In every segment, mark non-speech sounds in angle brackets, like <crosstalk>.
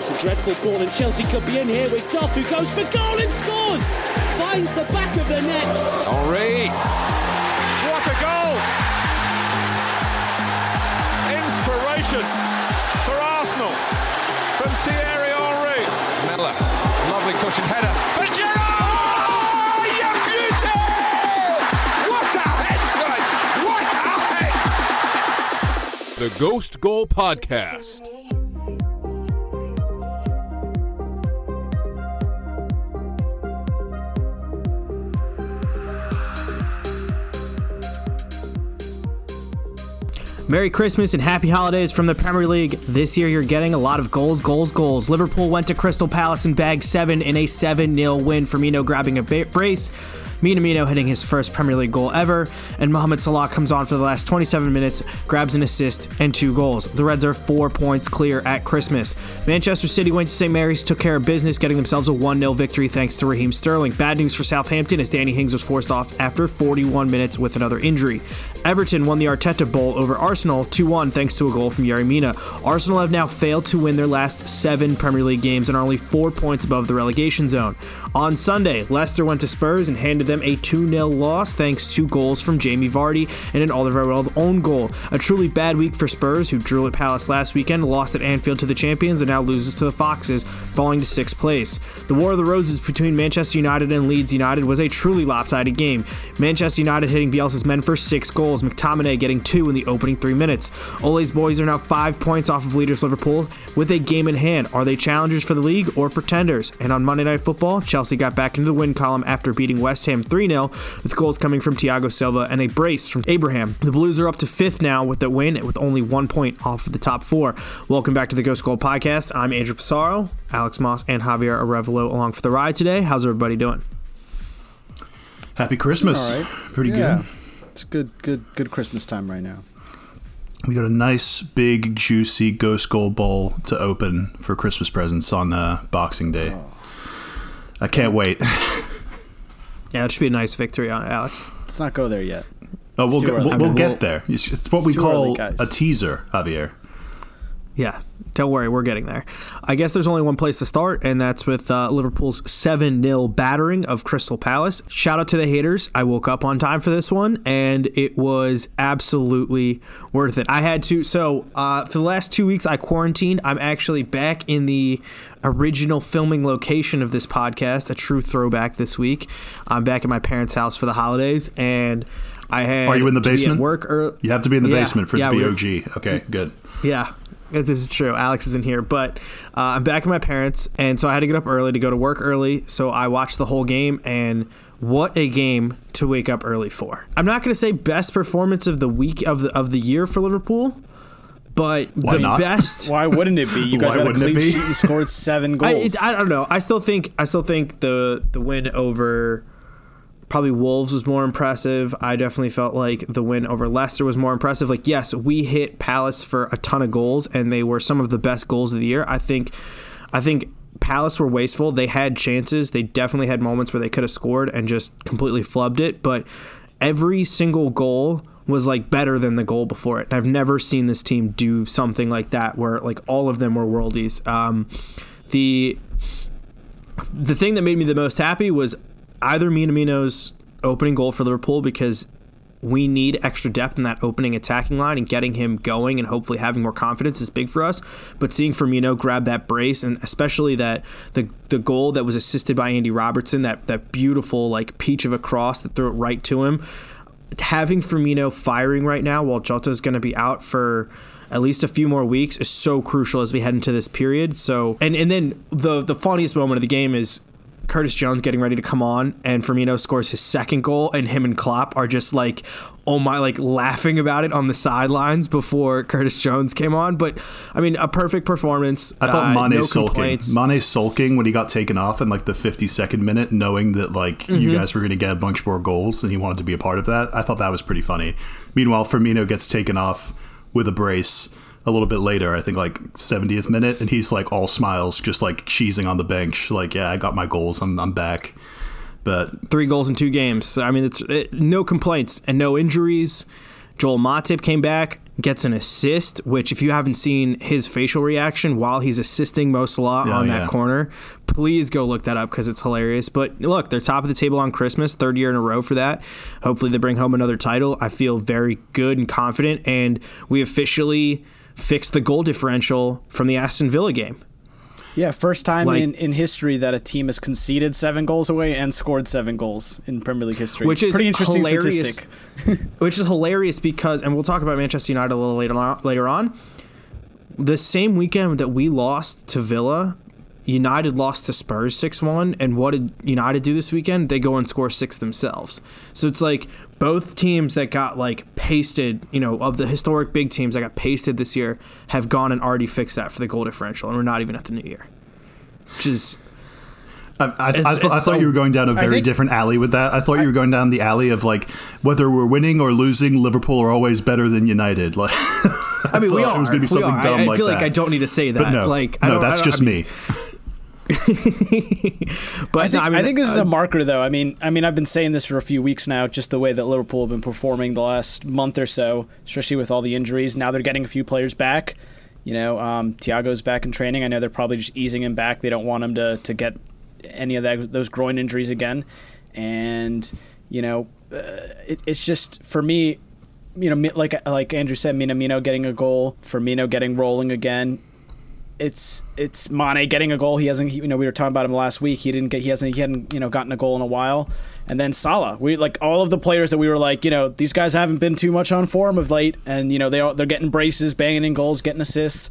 It's a dreadful ball, and Chelsea could be in here with Goff, who goes for goal and scores. Finds the back of the net. Henry. What a goal! Inspiration for Arsenal from Thierry Henry. Miller, lovely cushion header. For Giroud! Oh, you beauty! What a head, son! What a head! The Ghost Goal Podcast. Merry Christmas and happy holidays from the Premier League. This year you're getting a lot of goals, goals, goals. Liverpool went to Crystal Palace and bagged seven in a 7 0 win. Firmino grabbing a brace. Minamino hitting his first Premier League goal ever, and Mohamed Salah comes on for the last 27 minutes, grabs an assist and two goals. The Reds are four points clear at Christmas. Manchester City went to St. Mary's, took care of business, getting themselves a 1 0 victory thanks to Raheem Sterling. Bad news for Southampton as Danny Ings was forced off after 41 minutes with another injury. Everton won the Arteta Bowl over Arsenal 2 1 thanks to a goal from Yerry Mina. Arsenal have now failed to win their last seven Premier League games and are only four points above the relegation zone. On Sunday, Leicester went to Spurs and handed them a 2 0 loss thanks to goals from Jamie Vardy and an Alderweireld own goal. A truly bad week for Spurs, who drew at Palace last weekend, lost at Anfield to the champions, and now loses to the Foxes, falling to sixth place. The War of the Roses between Manchester United and Leeds United was a truly lopsided game. Manchester United hitting Bielsa's men for six goals, McTominay getting two in the opening three minutes. Ole's boys are now five points off of leaders Liverpool with a game in hand. Are they challengers for the league or pretenders? And on Monday Night Football, Chelsea Chelsea got back into the win column after beating West Ham 3 0, with goals coming from Thiago Silva and a brace from Abraham. The Blues are up to fifth now with the win, with only one point off of the top four. Welcome back to the Ghost Goal Podcast. I'm Andrew Pissarro, Alex Moss, and Javier Arevalo along for the ride today. How's everybody doing? Happy Christmas. All right. Pretty yeah. good. It's good, good, good Christmas time right now. We got a nice, big, juicy Ghost Goal Bowl to open for Christmas presents on uh, Boxing Day. Oh. I can't wait. <laughs> yeah, it should be a nice victory on Alex. Let's not go there yet. Oh, we'll, too go, we'll, we'll get there. It's, it's what it's we call early, a teaser, Javier. Yeah, don't worry, we're getting there. I guess there's only one place to start, and that's with uh, Liverpool's 7 0 battering of Crystal Palace. Shout out to the haters. I woke up on time for this one, and it was absolutely worth it. I had to, so uh, for the last two weeks, I quarantined. I'm actually back in the original filming location of this podcast, a true throwback this week. I'm back at my parents' house for the holidays, and I had. Are you in the to be at basement? Work ear- You have to be in the Yeah, basement for yeah, it to we be were- OG. Okay, good. yeah, this is true. Alex isn't here, but uh, I'm back at my parents, and so I had to get up early to go to work early. So I watched the whole game, and what a game to wake up early for! I'm not going to say best performance of the week of the of the year for Liverpool, but Why the not? best. <laughs> Why wouldn't it be? You guys Why had a wouldn't it clean be? sheet and scored seven <laughs> I, goals. it- I don't know. I still think I still think the the win over probably Wolves was more impressive. I definitely felt like the win over Leicester was more impressive. Like yes, we hit Palace for a ton of goals and they were some of the best goals of the year. I think I think Palace were wasteful. They had chances. They definitely had moments where they could have scored and just completely flubbed it, but every single goal was like better than the goal before it. I've never seen this team do something like that where like all of them were worldies. Um, the the thing that made me the most happy was either Minamino's opening goal for Liverpool because we need extra depth in that opening attacking line and getting him going and hopefully having more confidence is big for us. But seeing Firmino grab that brace and especially that the the goal that was assisted by Andy Robertson, that that beautiful like peach of a cross that threw it right to him. Having Firmino firing right now while Jota is going to be out for at least a few more weeks is so crucial as we head into this period. So and and then the the funniest moment of the game is Curtis Jones getting ready to come on, and Firmino scores his second goal, and him and Klopp are just like, oh my, like laughing about it on the sidelines before Curtis Jones came on. But I mean, a perfect performance. I thought uh, Mane no sulking. complaints. Mane sulking when he got taken off in like the 52nd minute, knowing that like Mm-hmm. you guys were going to get a bunch more goals and he wanted to be a part of that. I thought that was pretty funny. Meanwhile, Firmino gets taken off with a brace a little bit later, I think like 70th minute, and he's like all smiles, just like cheesing on the bench, like, yeah, I got my goals, I'm, I'm back. But three goals in two games. I mean, it's it, no complaints and no injuries. Joel Matip came back. gets an assist, which if you haven't seen his facial reaction while he's assisting Mo Salah Yeah, on yeah. that corner, please go look that up because it's hilarious. But look, they're top of the table on Christmas, third year in a row for that. Hopefully they bring home another title. I feel very good and confident, and we officially fixed the goal differential from the Aston Villa game. Yeah, first time Like- in, in history that a team has conceded seven goals away and scored seven goals in Premier League history. Which is pretty interesting statistic. <laughs> <laughs> which is hilarious because, and we'll talk about Manchester United a little later on, later on. The same weekend that we lost to Villa, United lost to Spurs six one, and what did United do this weekend? They go and score six themselves. So it's like both teams that got like pasted, you know, of the historic big teams that got pasted this year have gone and already fixed that for the goal differential, and we're not even at the new year, which is I, I, It's- I, I it's thought so- you were going down a very think- different alley with that. I thought you were going down the alley of like whether we're winning or losing, Liverpool are always better than United. Like, <laughs> I mean, we thought are. it was going to be We something dumb I, I like feel that. like I don't need to say that. but no, like, I no, don't- I that's don't- just I mean, me. <laughs> But I think, no, I, think this is uh, a marker, though. I mean, I mean, I've been saying this for a few weeks now. Just the way that Liverpool have been performing the last month or so, especially with all the injuries. Now they're getting a few players back. You know, um, Thiago's back in training. I know they're probably just easing him back. They don't want him to to get any of that, those groin injuries again. And you know, uh, it, it's just for me. You know, like like Andrew said, Minamino getting a goal, Firmino getting rolling again it's it's Mane getting a goal. He hasn't. You know, we were talking about him last week. He didn't get. He hasn't. He hadn't. You know, gotten a goal in a while. And then Salah. We like all of the players that we were like, you know, these guys haven't been too much on form of late, and you know they are, they're getting braces, banging in goals, getting assists.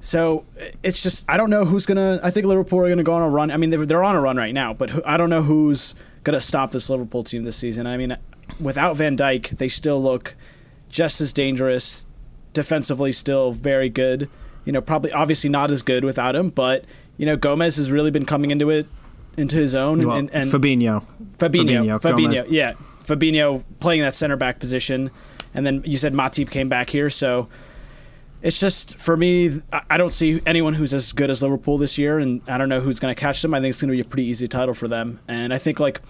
So it's just I don't know who's gonna. I think Liverpool are gonna go on a run. I mean, they're, they're on a run right now, but I don't know who's gonna stop this Liverpool team this season. I mean, without Van Dijk, they still look just as dangerous defensively still very good. You know, probably obviously not as good without him, but you know Gomez has really been coming into it into his own well, and, and Fabinho. Fabinho, Fabinho, Fabinho, yeah, Fabinho playing that center back position, and then you said Matip came back here, so it's just for me. I- I don't see anyone who's as good as Liverpool this year, and I don't know who's going to catch them. I think it's going to be a pretty easy title for them, and I think like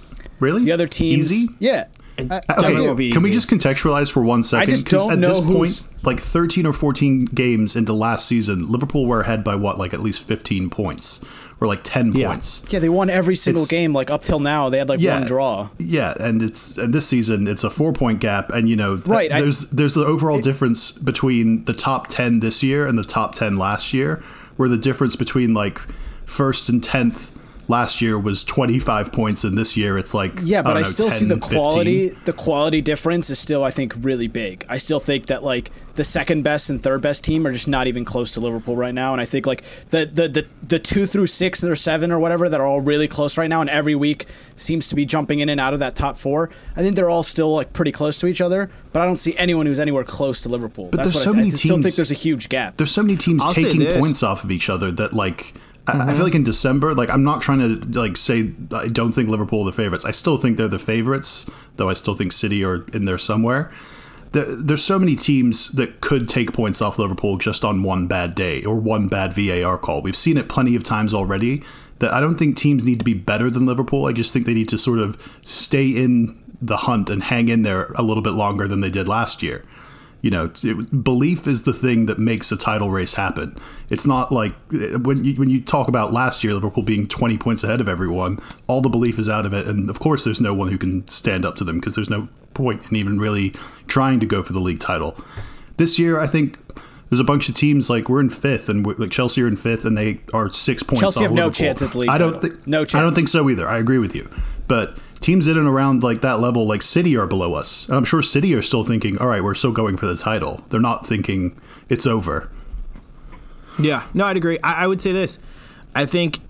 Really? the other teams, Easy? yeah. I- I Okay, do. will be can we just contextualize for one second? just 'Cause don't at know this who's- point, like 13 or 14 games into last season, Liverpool were ahead by what, like at least 15 points or like 10 Yeah. points. Yeah, they won every single It's- game like up till now. They had like Yeah. one draw. Yeah, and it's and this season it's a four point gap, and you know th- Right, I- there's there's the overall difference between the top ten this year and the top ten last year, where the difference between like first and tenth last year was 25 points, and this year it's like Yeah, but don't I, know, still 10, see the 15. quality. The quality difference is still, I think, really big. I still think that like the second best and third best team are just not even close to Liverpool right now. And I think like the the the, the two through six or seven or whatever that are all really close right now, and every week seems to be jumping in and out of that top four. I think they're all still like pretty close to each other, but I don't see anyone who's anywhere close to Liverpool. But That's there's what so I, th- many I still teams- think there's a huge gap. there's so many teams I'll taking points off of each other that like I, I feel mm-hmm. like in December, like I'm not trying to like say I don't think Liverpool are the favorites. I still think they're the favorites, though I still think City are in there somewhere. There, there's so many teams that could take points off Liverpool just on one bad day or one bad VAR call. We've seen it plenty of times already. That I don't think teams need to be better than Liverpool. I just think they need to sort of stay in the hunt and hang in there a little bit longer than they did last year you know, it, belief is the thing that makes a title race happen. It's not like when you, when you talk about last year Liverpool being 20 points ahead of everyone, all the belief is out of it, and of course there's no one who can stand up to them because there's no point in even really trying to go for the league title. This year, I think. There's a bunch of teams like we're in fifth, and like Chelsea are in fifth, and they are six points. Chelsea off have no chance at the league I don't think. No chance. I don't think so either. I agree with you, but teams in and around like that level, like City, are below us. And I'm sure City are still thinking, "All right, we're still going for the title." They're not thinking it's over. Yeah, no, I'd agree. I, I would say this. I think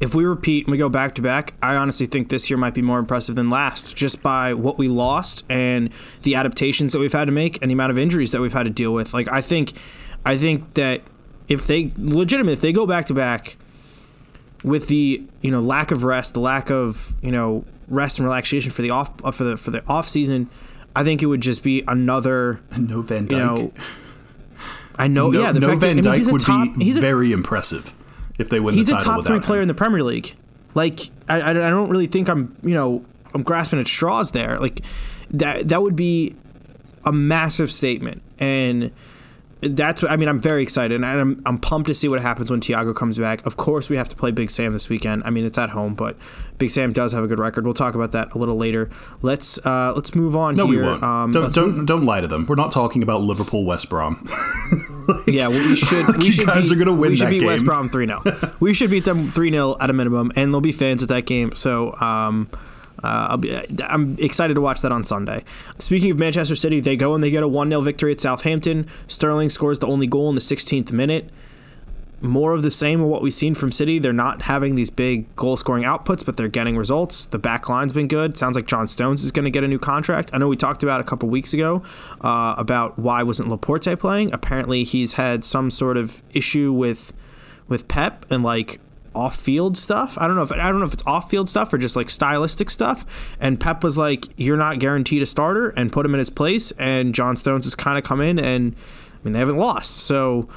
if we repeat and we go back to back, I honestly think this year might be more impressive than last, just by what we lost and the adaptations that we've had to make and the amount of injuries that we've had to deal with. Like I think, I think that if they legitimate, if they go back to back with the you know lack of rest, the lack of you know rest and relaxation for the off uh, for the for the off season, I think it would just be another. <laughs> No Van You Dijk. know, I know. no, yeah, the no fact Van that, I Dijk mean, a would top, be he's a, very impressive if they win he's the a top three player him. in the Premier League. Like I, I, I don't really think I'm you know I'm grasping at straws there. Like that that would be a massive statement. and that's what I mean. I'm very excited, and I'm I'm pumped to see what happens when Thiago comes back. Of course, we have to play Big Sam this weekend. I mean, it's at home, but Big Sam does have a good record. We'll talk about that a little later. Let's uh, let's move on. No, here. we won't. Um, don't don't move- don't lie to them. We're not talking about Liverpool West Brom. <laughs> yeah, well, we should. We should guys beat, are gonna win We should beat West. Brom three 0 We should beat them three 0 at a minimum, and there'll be fans at that game. So. Um, uh, I'll be, I'm excited to watch that on Sunday. Speaking of Manchester City, they go and they get a 1 0 victory at Southampton. Sterling scores the only goal in the 16th minute. More of the same of what we've seen from City. They're not having these big goal scoring outputs, but they're getting results. The back line's been good. Sounds like John Stones is going to get a new contract. I know we talked about a couple weeks ago uh, about why wasn't Laporte playing. Apparently, he's had some sort of issue with with Pep and like off-field stuff. I don't know if I don't know if it's off-field stuff or just like stylistic stuff. And Pep was like, "You're not guaranteed a starter," and put him in his place. And John Stones has kind of come in, and I mean they haven't lost. So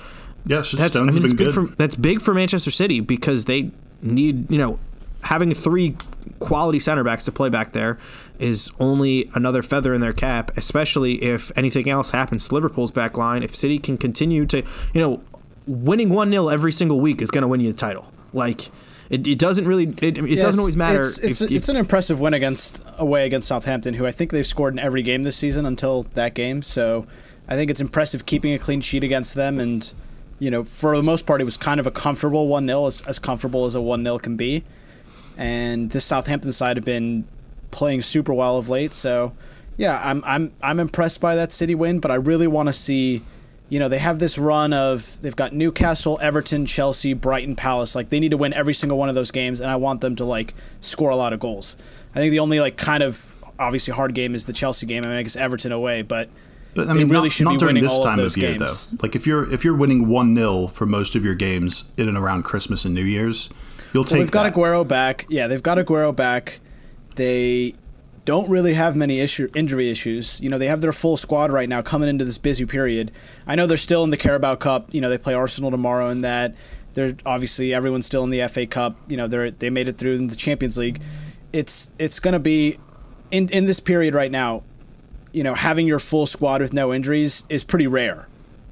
yes, that's Stones I mean, has been big good. for that's big for Manchester City because they need you know having three quality center backs to play back there is only another feather in their cap, especially if anything else happens to Liverpool's back line. If City can continue to you know winning one 0 every single week is going to win you the title. Like it, it doesn't really it, it Yeah, doesn't always matter. It's, it's, if- it's if- an impressive win against away against Southampton, who I think they've scored in every game this season until that game. So I think it's impressive keeping a clean sheet against them, and you know for the most part it was kind of a comfortable one 0 as, as comfortable as a one 0 can be. And this Southampton side have been playing super well of late. So yeah, I'm I'm I'm impressed by that City win, but I really want to see. You know, they have this run of they've got Newcastle, Everton, Chelsea, Brighton, Palace. Like they need to win every single one of those games, and I want them to like score a lot of goals. I think the only like kind of obviously hard game is the Chelsea game. I mean, I guess Everton away, but But I They mean, really not, should not be during winning this all of time those of year, games. though. Like if you're if you're winning one 0 for most of your games in and around Christmas and New Year's, you'll Well, take. they've got that. Aguero back. Yeah, they've got Aguero back. They don't really have many issue injury issues. You know, they have their full squad right now coming into this busy period. I know they're still in the Carabao Cup. You know, they play Arsenal tomorrow and that. They're obviously everyone's still in the FA Cup. You know, they're they made it through in the Champions League. It's it's going to be in in this period right now. You know, having your full squad with no injuries is pretty rare.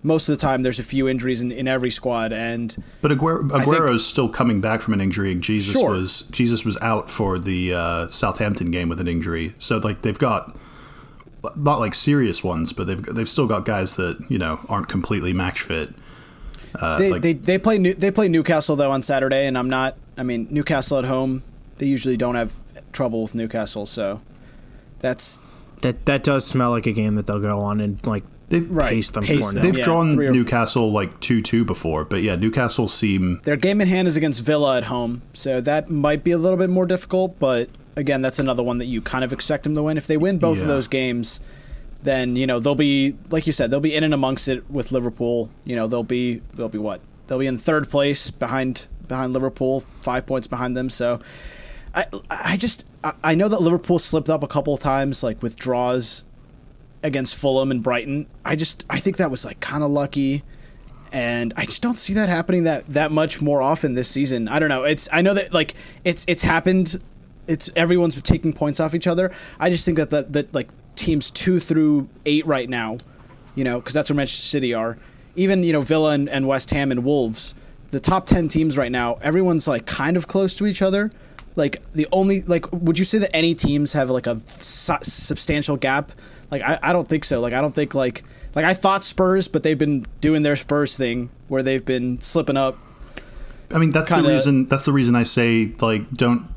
Most of the time, there's a few injuries in, in every squad, and But Aguero, I think- Aguero's still coming back from an injury. and Jesus Sure. was Jesus was out for the uh, Southampton game with an injury. So like they've got not like serious ones, but they've they've still got guys that you know aren't completely match fit. Uh, they, like- they they play New, they play Newcastle though on Saturday, and I'm not. I mean, Newcastle at home, they usually don't have trouble with Newcastle, so that's that that does smell like a game that they'll go on and like They've Right. pace them Pace for them. they've Yeah, drawn three or- Newcastle like two two before, but yeah, Newcastle seem their game in hand is against Villa at home, so that might be a little bit more difficult. But again, that's another one that you kind of expect them to win. If they win both of those games, then you know they'll be like you said, they'll be in and amongst it with Liverpool. You know they'll be they'll be what they'll be in third place behind behind Liverpool, five points behind them. So I I just I- I know that Liverpool slipped up a couple of times, like with draws against Fulham and Brighton. I just I think that was like kind of lucky, and I just don't see that happening that that much more often this season. I don't know. It's I know that like it's it's happened. It's everyone's taking points off each other. I just think that that, that like teams two through eight right now, you know, because that's where Manchester City are. Even you know Villa and, and West Ham and Wolves, the top ten teams right now. Everyone's like kind of close to each other. Like the only like, would you say that any teams have like a su- substantial gap? Like I, I don't think so. Like I don't think like like I thought Spurs, but they've been doing their Spurs thing where they've been slipping up. I mean, that's Kinda- the reason. That's the reason I say like don't.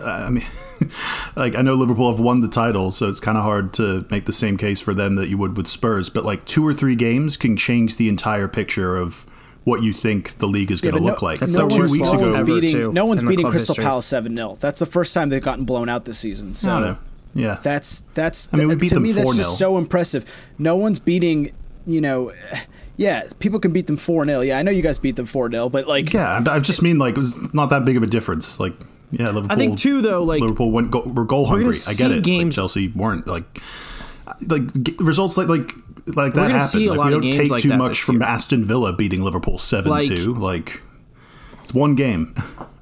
Uh, I mean, <laughs> like I know Liverpool have won the title, so it's kind of hard to make the same case for them that you would with Spurs. But like two or three games can change the entire picture of what you think the league is going to but look no, like. That's no two weeks ago, one's beating too, no one's beating Crystal history. Palace seven 0 That's the first time they've gotten blown out this season. So I don't. Yeah, That's that's I mean, we beat to them me that's 4-0. just so impressive. No one's beating, you know, <sighs> yeah, people can beat them 4-0. Yeah, I know you guys beat them 4-0, but like yeah. I I just mean like it was not that big of a difference. Like yeah, Liverpool. I think too though like Liverpool went go, were goal hungry. I get see it. Like, games- Chelsea weren't like like g- results like like like that a Like we don't take like too much from year. Aston Villa beating Liverpool seven two. Like it's one game.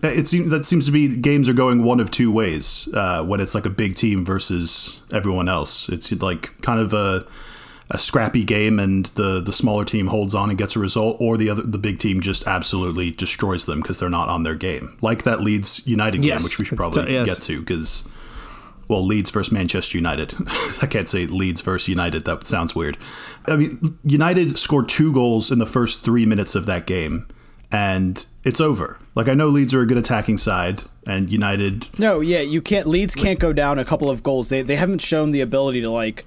It seems that seems to be games are going one of two ways uh, when it's like a big team versus everyone else. It's like kind of a a scrappy game and the the smaller team holds on and gets a result, or the other the big team just absolutely destroys them because they're not on their game, like that Leeds United game, which we should probably t- yes. get to because. Well, Leeds versus Manchester United. <laughs> I can't say Leeds versus United. That sounds weird. I mean, United scored two goals in the first three minutes of that game, and it's over. Like I know Leeds are a good attacking side, and United No, yeah, you can't. Leeds can't go down a couple of goals. They they haven't shown the ability to like.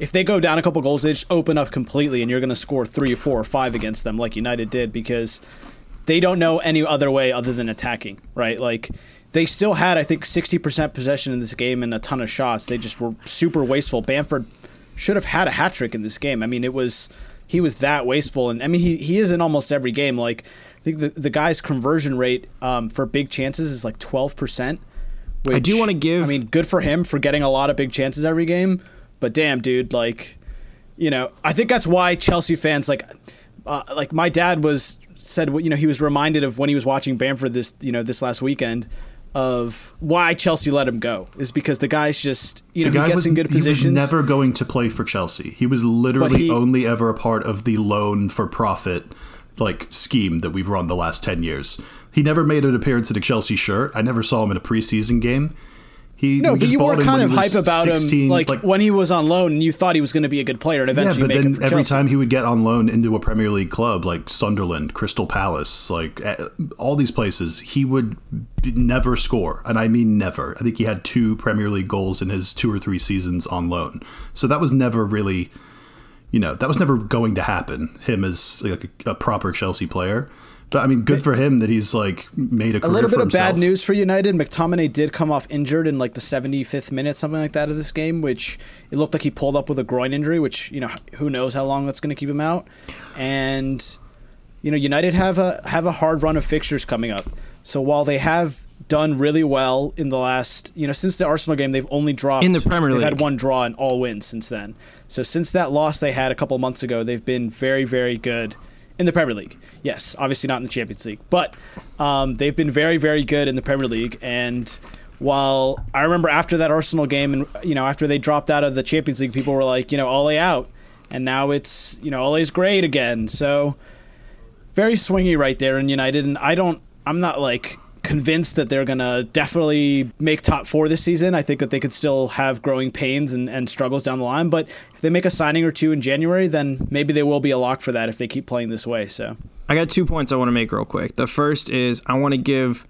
If they go down a couple goals, they just open up completely, and you're going to score three or four or five against them, like United did, because they don't know any other way other than attacking, right? Like they still had, I think, sixty percent possession in this game and a ton of shots. They just were super wasteful. Bamford should have had a hat trick in this game. I mean, it was he was that wasteful, and I mean he he is in almost every game. Like I think the the guy's conversion rate um, for big chances is like twelve percent. I do wanna give- I mean, good for him for getting a lot of big chances every game. But damn, dude, like, you know, I think that's why Chelsea fans like, uh, like my dad was said, you know, he was reminded of when he was watching Bamford this, you know, this last weekend of why Chelsea let him go is because the guy's just, you know, The he gets was, in good he was positions. never going to play for Chelsea. He was literally he- only ever a part of the loan for profit like scheme that we've run the last 10 years. He never made an appearance in a Chelsea shirt. I never saw him in a preseason game. He no, but you were kind of hype about 16, him, like, when he was on loan, and you thought he was going to be a good player and yeah, eventually but make then every Chelsea. time he would get on loan into a Premier League club like Sunderland, Crystal Palace, like eh, all these places, he would never score, and I mean never. I think he had two Premier League goals in his two or three seasons on loan, so that was never really, you know, that was never going to happen. Him as like a, a proper Chelsea player. But I mean, good for him that he's like made a a career little for bit of bad news for United. McTominay did come off injured in like the 75th minute, something like that, of this game, which it looked like he pulled up with a groin injury, which you know who knows how long that's going to keep him out. And you know, United have a have a hard run of fixtures coming up. So while they have done really well in the last, you know, since the Arsenal game, they've only dropped In the Premier They've League. had one draw and all wins since then. So since that loss they had a couple months ago, they've been very, very good in the Premier League. Yes, obviously not in the Champions League, but um, they've been very, very good in the Premier League. And while I remember after that Arsenal game, and you know, after they dropped out of the Champions League, people were like, you know, Ole out, and now it's you know Ole's great again. So very swingy right there in United, and I don't, I'm not like convinced that they're gonna definitely make top four this season. I think that they could still have growing pains and, and struggles down the line, but if they make a signing or two in January, then maybe they will be a lock for that if they keep playing this way. So I got two points I want to make real quick. The first is I want to give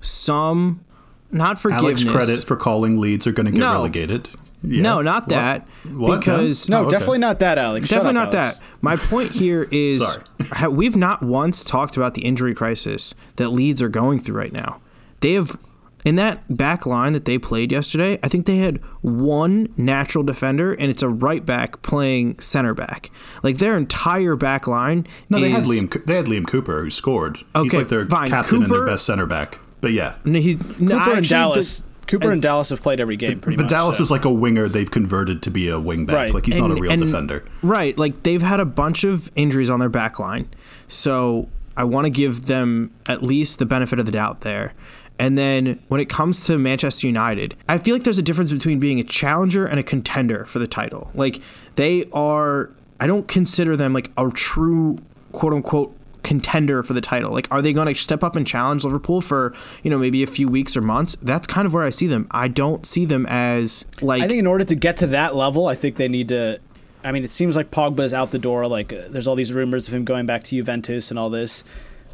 some not forgiveness. Alex credit for calling Leeds are going to get No. relegated. Yeah. No, not that. What? No? Because no, Oh, okay. definitely not that, Alex. Shut Definitely up, not Alex. that. My point here <laughs> is Sorry. <laughs> we've not once talked about the injury crisis that Leeds are going through right now. They have in that back line that they played yesterday, I think they had one natural defender and it's a right back playing center back. Like their entire back line No, they had Liam. They had Liam Cooper who scored. He's Okay, like their fine. captain and their best center back. But yeah, No, he, no, Cooper and Dallas. the- Cooper and, Dallas have played every game pretty but much. But Dallas so. is like a winger they've converted to be a wing back. Right. Like he's not a real and- defender. Right. Like they've had a bunch of injuries on their back line. So I want to give them at least the benefit of the doubt there. And then when it comes to Manchester United, I feel like there's a difference between being a challenger and a contender for the title. Like they are, I don't consider them like a true quote unquote contender for the title. Like, are they going to step up and challenge Liverpool for, you know, maybe a few weeks or months? That's kind of where I see them. I don't see them as like. I think in order to get to that level, I think they need to. I mean, it seems like Pogba's out the door. Like, uh, there's all these rumors of him going back to Juventus and all this.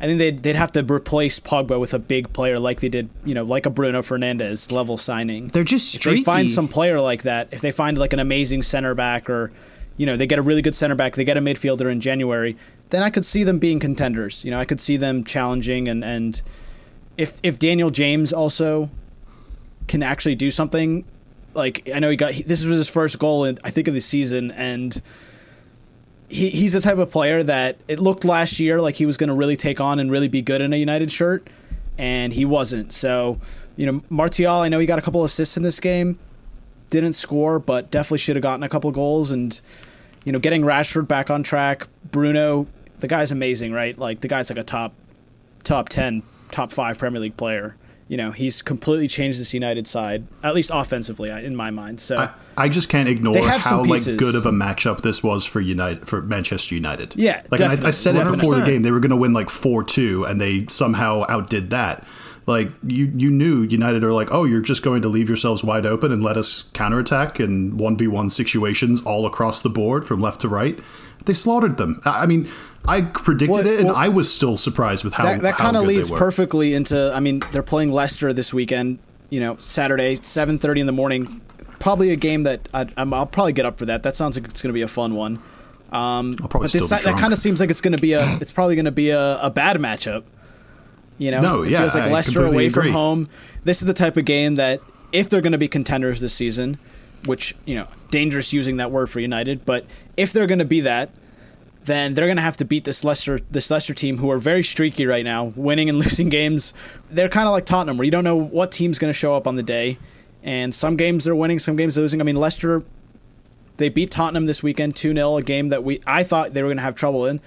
I think they'd, they'd have to replace Pogba with a big player like they did, you know, like a Bruno Fernandes level signing. They're just If they find some player like that, if they find like an amazing center back or, you know, they get a really good center back, they get a midfielder in January, then I could see them being contenders. You know, I could see them challenging and, and if if Daniel James also can actually do something, like I know he got this was his first goal in I think of the season and he, he's the type of player that it looked last year like he was going to really take on and really be good in a United shirt, and he wasn't. So, you know, Martial, I know he got a couple assists in this game, didn't score, but definitely should have gotten a couple goals. And, you know, getting Rashford back on track, Bruno, the guy's amazing, right? Like the guy's like a top, top ten, top five Premier League player, you know, he's completely changed this United side, at least offensively, in my mind. So I, I just can't ignore how like good of a matchup this was for United for Manchester United. Yeah, like and I, I definitely, said it before the game they were going to win like four two, and they somehow outdid that. Like you, you knew United are like, oh, you're just going to leave yourselves wide open and let us counterattack in one v one situations all across the board from left to right. They slaughtered them. I I mean, I predicted Well- it, and well, I was still surprised with how that, that kind of leads perfectly into. I mean, they're playing Leicester this weekend. You know, Saturday, seven thirty in the morning. Probably a game that I'd, I'm, I'll probably get up for that. That sounds like it's going to be a fun one. Um, I'll probably but this, that, that kind of seems like it's going to be a. <sighs> It's probably going to be a, a bad matchup. You know, No, it yeah, feels like I Leicester away from home. This is the type of game that if they're going to be contenders this season, which you know, dangerous using that word for United, but if they're going to be that, then they're going to have to beat this Leicester this Leicester team who are very streaky right now, winning and <laughs> losing games. They're kind of like Tottenham, where you don't know what team's going to show up on the day, and some games they're winning, some games they're losing. I mean, Leicester they beat Tottenham this weekend 2-0, a game that we I thought they were going to have trouble in,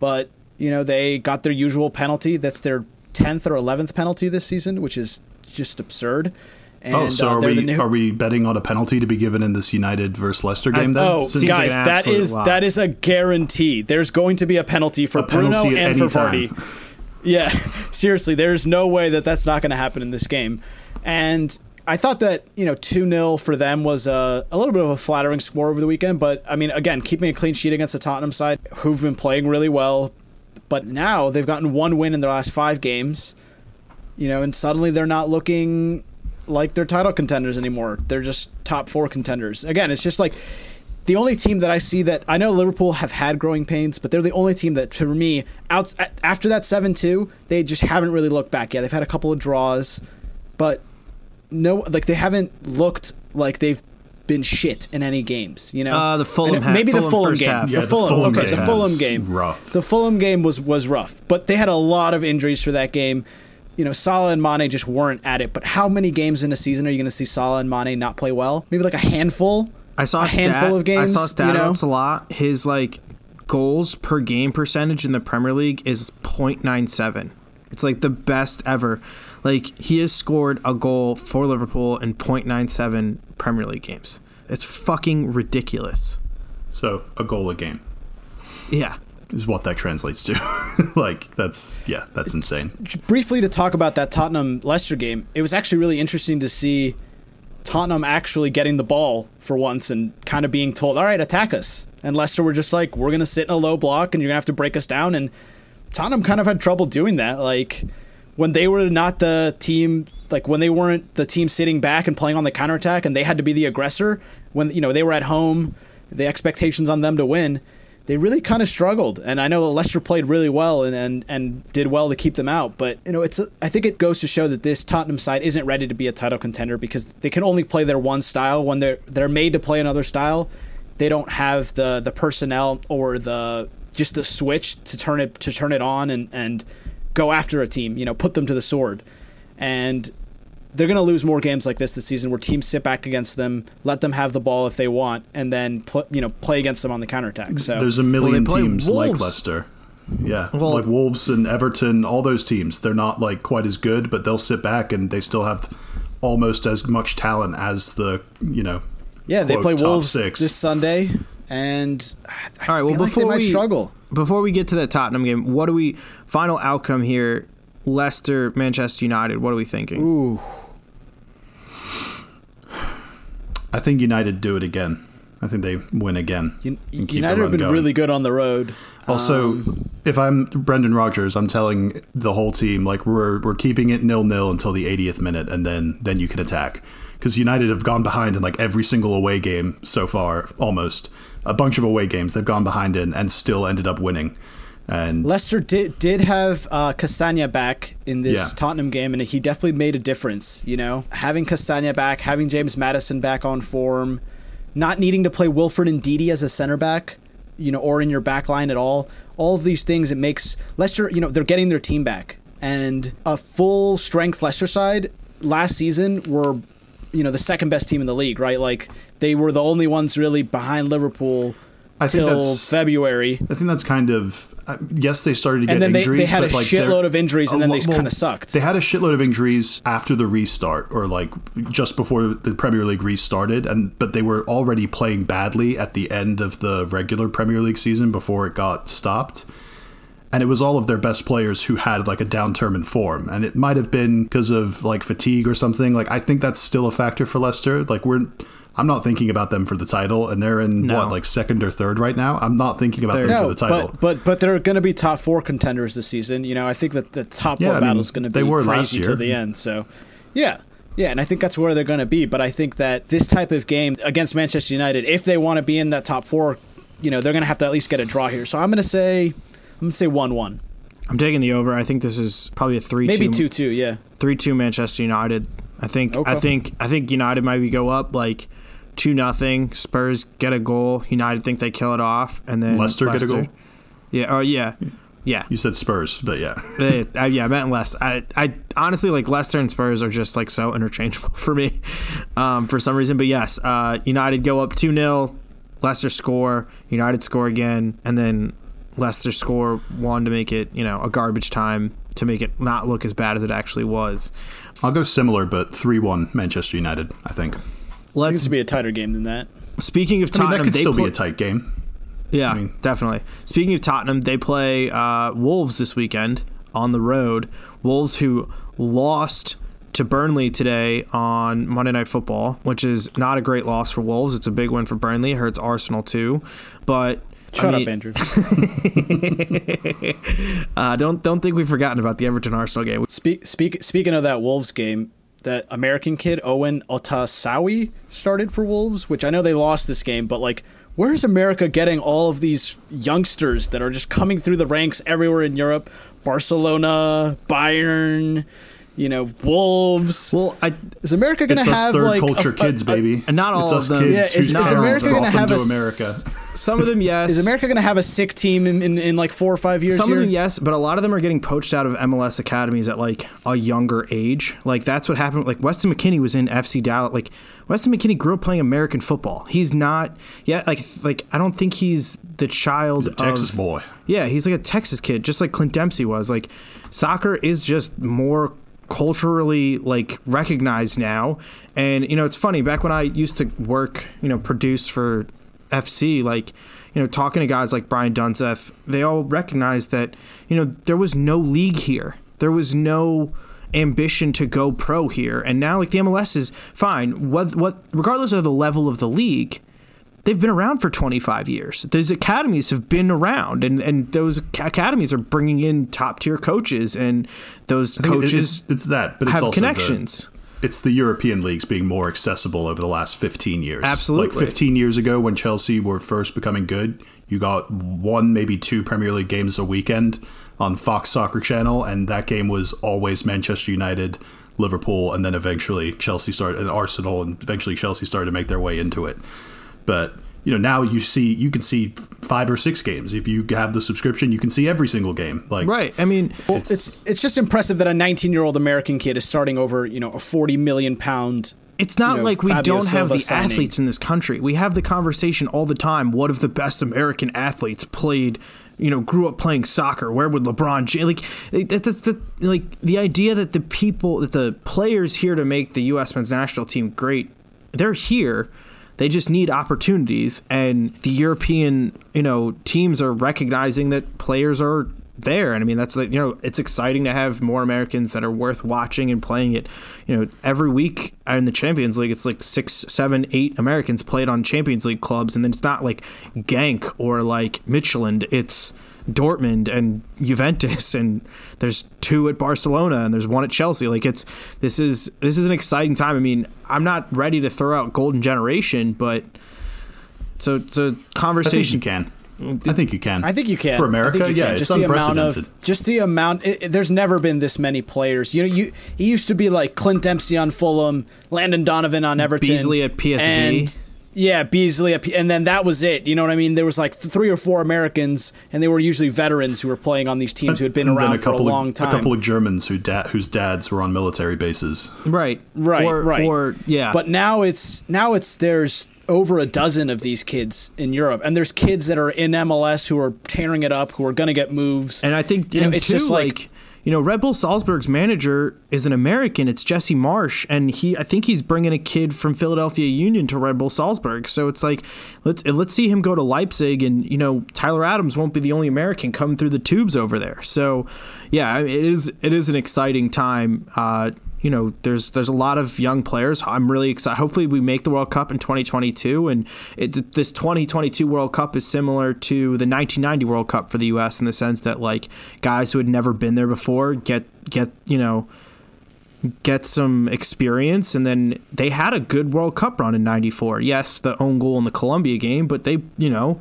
but you know they got their usual penalty. That's their 10th or 11th penalty this season, which is just absurd. And, Oh, so uh, are we new- are we betting on a penalty to be given in this United versus Leicester game? then, Oh, Since- guys, that is lock. that is a guarantee. There's going to be a penalty for A Bruno at and for time. Vardy. Yeah, <laughs> seriously, there's no way that that's not going to happen in this game. And I thought that you know two 0 for them was a, a little bit of a flattering score over the weekend. But I mean, again, keeping a clean sheet against the Tottenham side, who've been playing really well. But now they've gotten one win in their last five games. You know, and suddenly they're not looking like they're title contenders anymore. They're just top four contenders. Again, it's just like the only team that I see that I know Liverpool have had growing pains, but they're the only team that, for me, out after that seven two, they just haven't really looked back yet. They've had a couple of draws, but no, like they haven't looked like they've been shit in any games. You know, Uh, the Fulham And half- maybe the Fulham Fulham game, half. Yeah, the the Fulham, Fulham okay, the game Fulham game, rough. The Fulham game was was rough, but they had a lot of injuries for that game. You know, Salah and Mane just weren't at it. But how many games in a season are you going to see Salah and Mane not play well? Maybe like a handful. I saw a a handful of games. I saw stat you know? outs a lot. His like goals per game percentage in the Premier League is 0.97. It's like the best ever. Like he has scored a goal for Liverpool in 0.97 Premier League games. It's fucking ridiculous. So a goal a game Yeah. Is what that translates to. <laughs> like that's yeah, that's insane. briefly to talk about that Tottenham Leicester game, it was actually really interesting to see Tottenham actually getting the ball for once and kind of being told, "All right, attack us." And Leicester were just like, "We're going to sit in a low block and you're going to have to break us down." And Tottenham kind of had trouble doing that. Like when they were not the team, like when they weren't the team sitting back and playing on the counterattack and they had to be the aggressor, when you know, they were at home, the expectations on them to win, they really kind of struggled. And I know Leicester played really well and, and, and did well to keep them out. But, you know, it's I think it goes to show that this Tottenham side isn't ready to be a title contender because they can only play their one style. When they're they're made to play another style, they don't have the the personnel or the just the switch to turn it to turn it on and, and go after a team, you know, put them to the sword. And they're going to lose more games like this this season where teams sit back against them, let them have the ball if they want, and then pl- you know play against them on the counterattack. So There's a million play teams like Leicester. Yeah, Well- like Wolves and Everton, all those teams. They're not like quite as good, but they'll sit back and they still have almost as much talent as the you know. yeah, they play Wolves six. this Sunday, and I All right, well, feel like they before might we- struggle. Before we get to that Tottenham game, what do we final outcome here? Leicester, Manchester United. What are we thinking? Ooh, I think United do it again. I think they win again. Un- and keep the United have been going. really good on the road. Also, Um, if I'm Brendan Rodgers, I'm telling the whole team like we're we're keeping it nil nil until the 80th minute, and then then you can attack because United have gone behind in like every single away game so far, almost a bunch of away games they've gone behind in and still ended up winning. And Leicester did did have uh, Castagna back in this Yeah. Tottenham game, and he definitely made a difference. You know, having Castagna back, having James Maddison back on form, not needing to play Wilfred Ndidi as a center back, you know, or in your back line at all. All of these things it makes Leicester. You know, they're getting their team back, and a full strength Leicester side last season were. You know the second best team in the league, right? Like they were the only ones really behind Liverpool I think till that's- February. I think that's kind of uh, yes, they started to get And then they- injuries, they had but a like shitload of injuries, and then lo- they kinda sucked. They had a shitload of injuries after the restart, or like just before the Premier League restarted, and but they were already playing badly at the end of the regular Premier League season before it got stopped. And it was all of their best players who had like a downturn in form, and it might have been because of like fatigue or something. Like I think that's still a factor for Leicester. Like we're. I'm not thinking about them for the title, and they're in No. what, like second or third right now. I'm not thinking about them They're- for No, the title. but but but they're going to be top four contenders this season. You know, I think that the top Yeah, four I battle is going to they be were last crazy year. to the end. So, yeah, yeah, and I think that's where they're going to be. But I think that this type of game against Manchester United, if they want to be in that top four, you know, they're going to have to at least get a draw here. So I'm going to say, I'm going to say one-one, I'm taking the over. I think this is probably a three maybe two two. Yeah, three two Manchester United. I think okay. I Okay. think I think United maybe go up like two nothing. Spurs get a goal. United think they kill it off, and then Leicester get a goal? Yeah. Oh yeah. Yeah. You said Spurs, but yeah. <laughs> I, yeah, I meant Leicester. I, I honestly like Leicester and Spurs are just like so interchangeable <laughs> for me, um, for some reason. But yes, uh, United go up two 0 Leicester score. United score again, and then Leicester score one to make it you know a garbage time to make it not look as bad as it actually was. I'll go similar, but 3 1 Manchester United, I think. I think Let's this would be a tighter game than that. speaking of I mean, Tottenham, that could they still play- be a tight game. Yeah, mean- definitely. Speaking of Tottenham, they play uh, Wolves this weekend on the road. Wolves who lost to Burnley today on Monday Night Football, which is not a great loss for Wolves. It's a big win for Burnley. It hurts Arsenal too, but. I Shut mean, up, Andrew. <laughs> Uh, don't don't think we've forgotten about the Everton Arsenal game. Speak, speak, speaking of that Wolves game, that American kid Owen Otasowie started for Wolves, which I know they lost this game, but like, where's America getting all of these youngsters that are just coming through the ranks everywhere in Europe? Barcelona, Bayern, you know, Wolves. Well, I is America gonna have third like culture a- kids, a- baby. and not all it's of us them- kids Yeah, whose is- is America gonna have to a s- America. some of them yes. Is America gonna have a sick team in, in, in like four or five years Some here? of them, yes, but a lot of them are getting poached out of MLS academies at like a younger age. Like that's what happened. Like Weston McKennie was in FC Dallas. Like Weston McKennie grew up playing American football. He's not. Yeah, like like I don't think he's the child The Texas of, boy. Yeah, he's like a Texas kid, just like Clint Dempsey was. Like soccer is just more culturally like recognized now. And you know, it's funny, back when I used to work, you know, produce for FC, like, you know, talking to guys like Brian Dunseth, they all recognized that, you know, there was no league here. There was no ambition to go pro here. And now like the MLS is fine. What what regardless of the level of the league, they've been around for 25 years. Those academies have been around, and, and those academies are bringing in top tier coaches, and those I think it- coaches it's, it's that, but it's have also connections. The, it's the European leagues being more accessible over the last 15 years. Absolutely. Like 15 years ago, when Chelsea were first becoming good, you got one, maybe two Premier League games a weekend on Fox Soccer Channel, and that game was always Manchester United, Liverpool, and then eventually Chelsea started, and Arsenal, and eventually Chelsea started to make their way into it. But you know now you see you can see five or six games if you have the subscription you can see every single game like right. I mean, Well, it's, it's just impressive that a 19 year old American kid is starting over you know a 40 million pound. It's not you know, like we Fabio don't have the signing. athletes in this country. We have the conversation all the time. What if the best American athletes played, you know, grew up playing soccer? Where would LeBron James like eh, that, that's the like the idea that the people that the players here to make the U.S. men's national team great, they're here. They just need opportunities, and the European, you know, teams are recognizing that players are there. And I mean, that's like, you know, it's exciting to have more Americans that are worth watching and playing it. You know, every week in the Champions League, it's like six, seven, eight Americans played on Champions League clubs. And then it's not like Genk or like Midtjylland. It's Dortmund and Juventus and there's two at Barcelona and there's one at Chelsea. Like it's this is this is an exciting time. I mean, I'm not ready to throw out golden generation, but so it's a I think you conversation. can I think you can I think you can for I America think you yeah can. it's just the amount of just the amount. It, it- there's never been this many players. You know, you it used to be like Clint Dempsey on Fulham, Landon Donovan on Everton, Beasley at PSV. and Yeah, Beasley, and then that was it. You know what I mean? There was like three or four Americans, and they were usually veterans who were playing on these teams who had been And then around for a long of, time. A couple of Germans who da- whose dads were on military bases. Right. right, or, right. Or yeah. But now it's now it's there's over a dozen of these kids in Europe, and there's kids that are in MLS who are tearing it up, who are going to get moves. And I think you know it's too, just like, like you know Red Bull Salzburg's manager is an American. It's Jesse Marsch, and he I think he's bringing a kid from Philadelphia Union to Red Bull Salzburg. So it's like let's let's see him go to Leipzig, and you know Tyler Adams won't be the only American coming through the tubes over there. So yeah, it is it is an exciting time. Uh, you know, there's there's a lot of young players. I'm really excited. Hopefully, we make the World Cup in 2022, and it, this 2022 World Cup is similar to the 1990 World Cup for the U.S. in the sense that like guys who had never been there before get get you know get some experience, and then they had a good World Cup run in '94. Yes, the own goal in the Colombia game, but they you know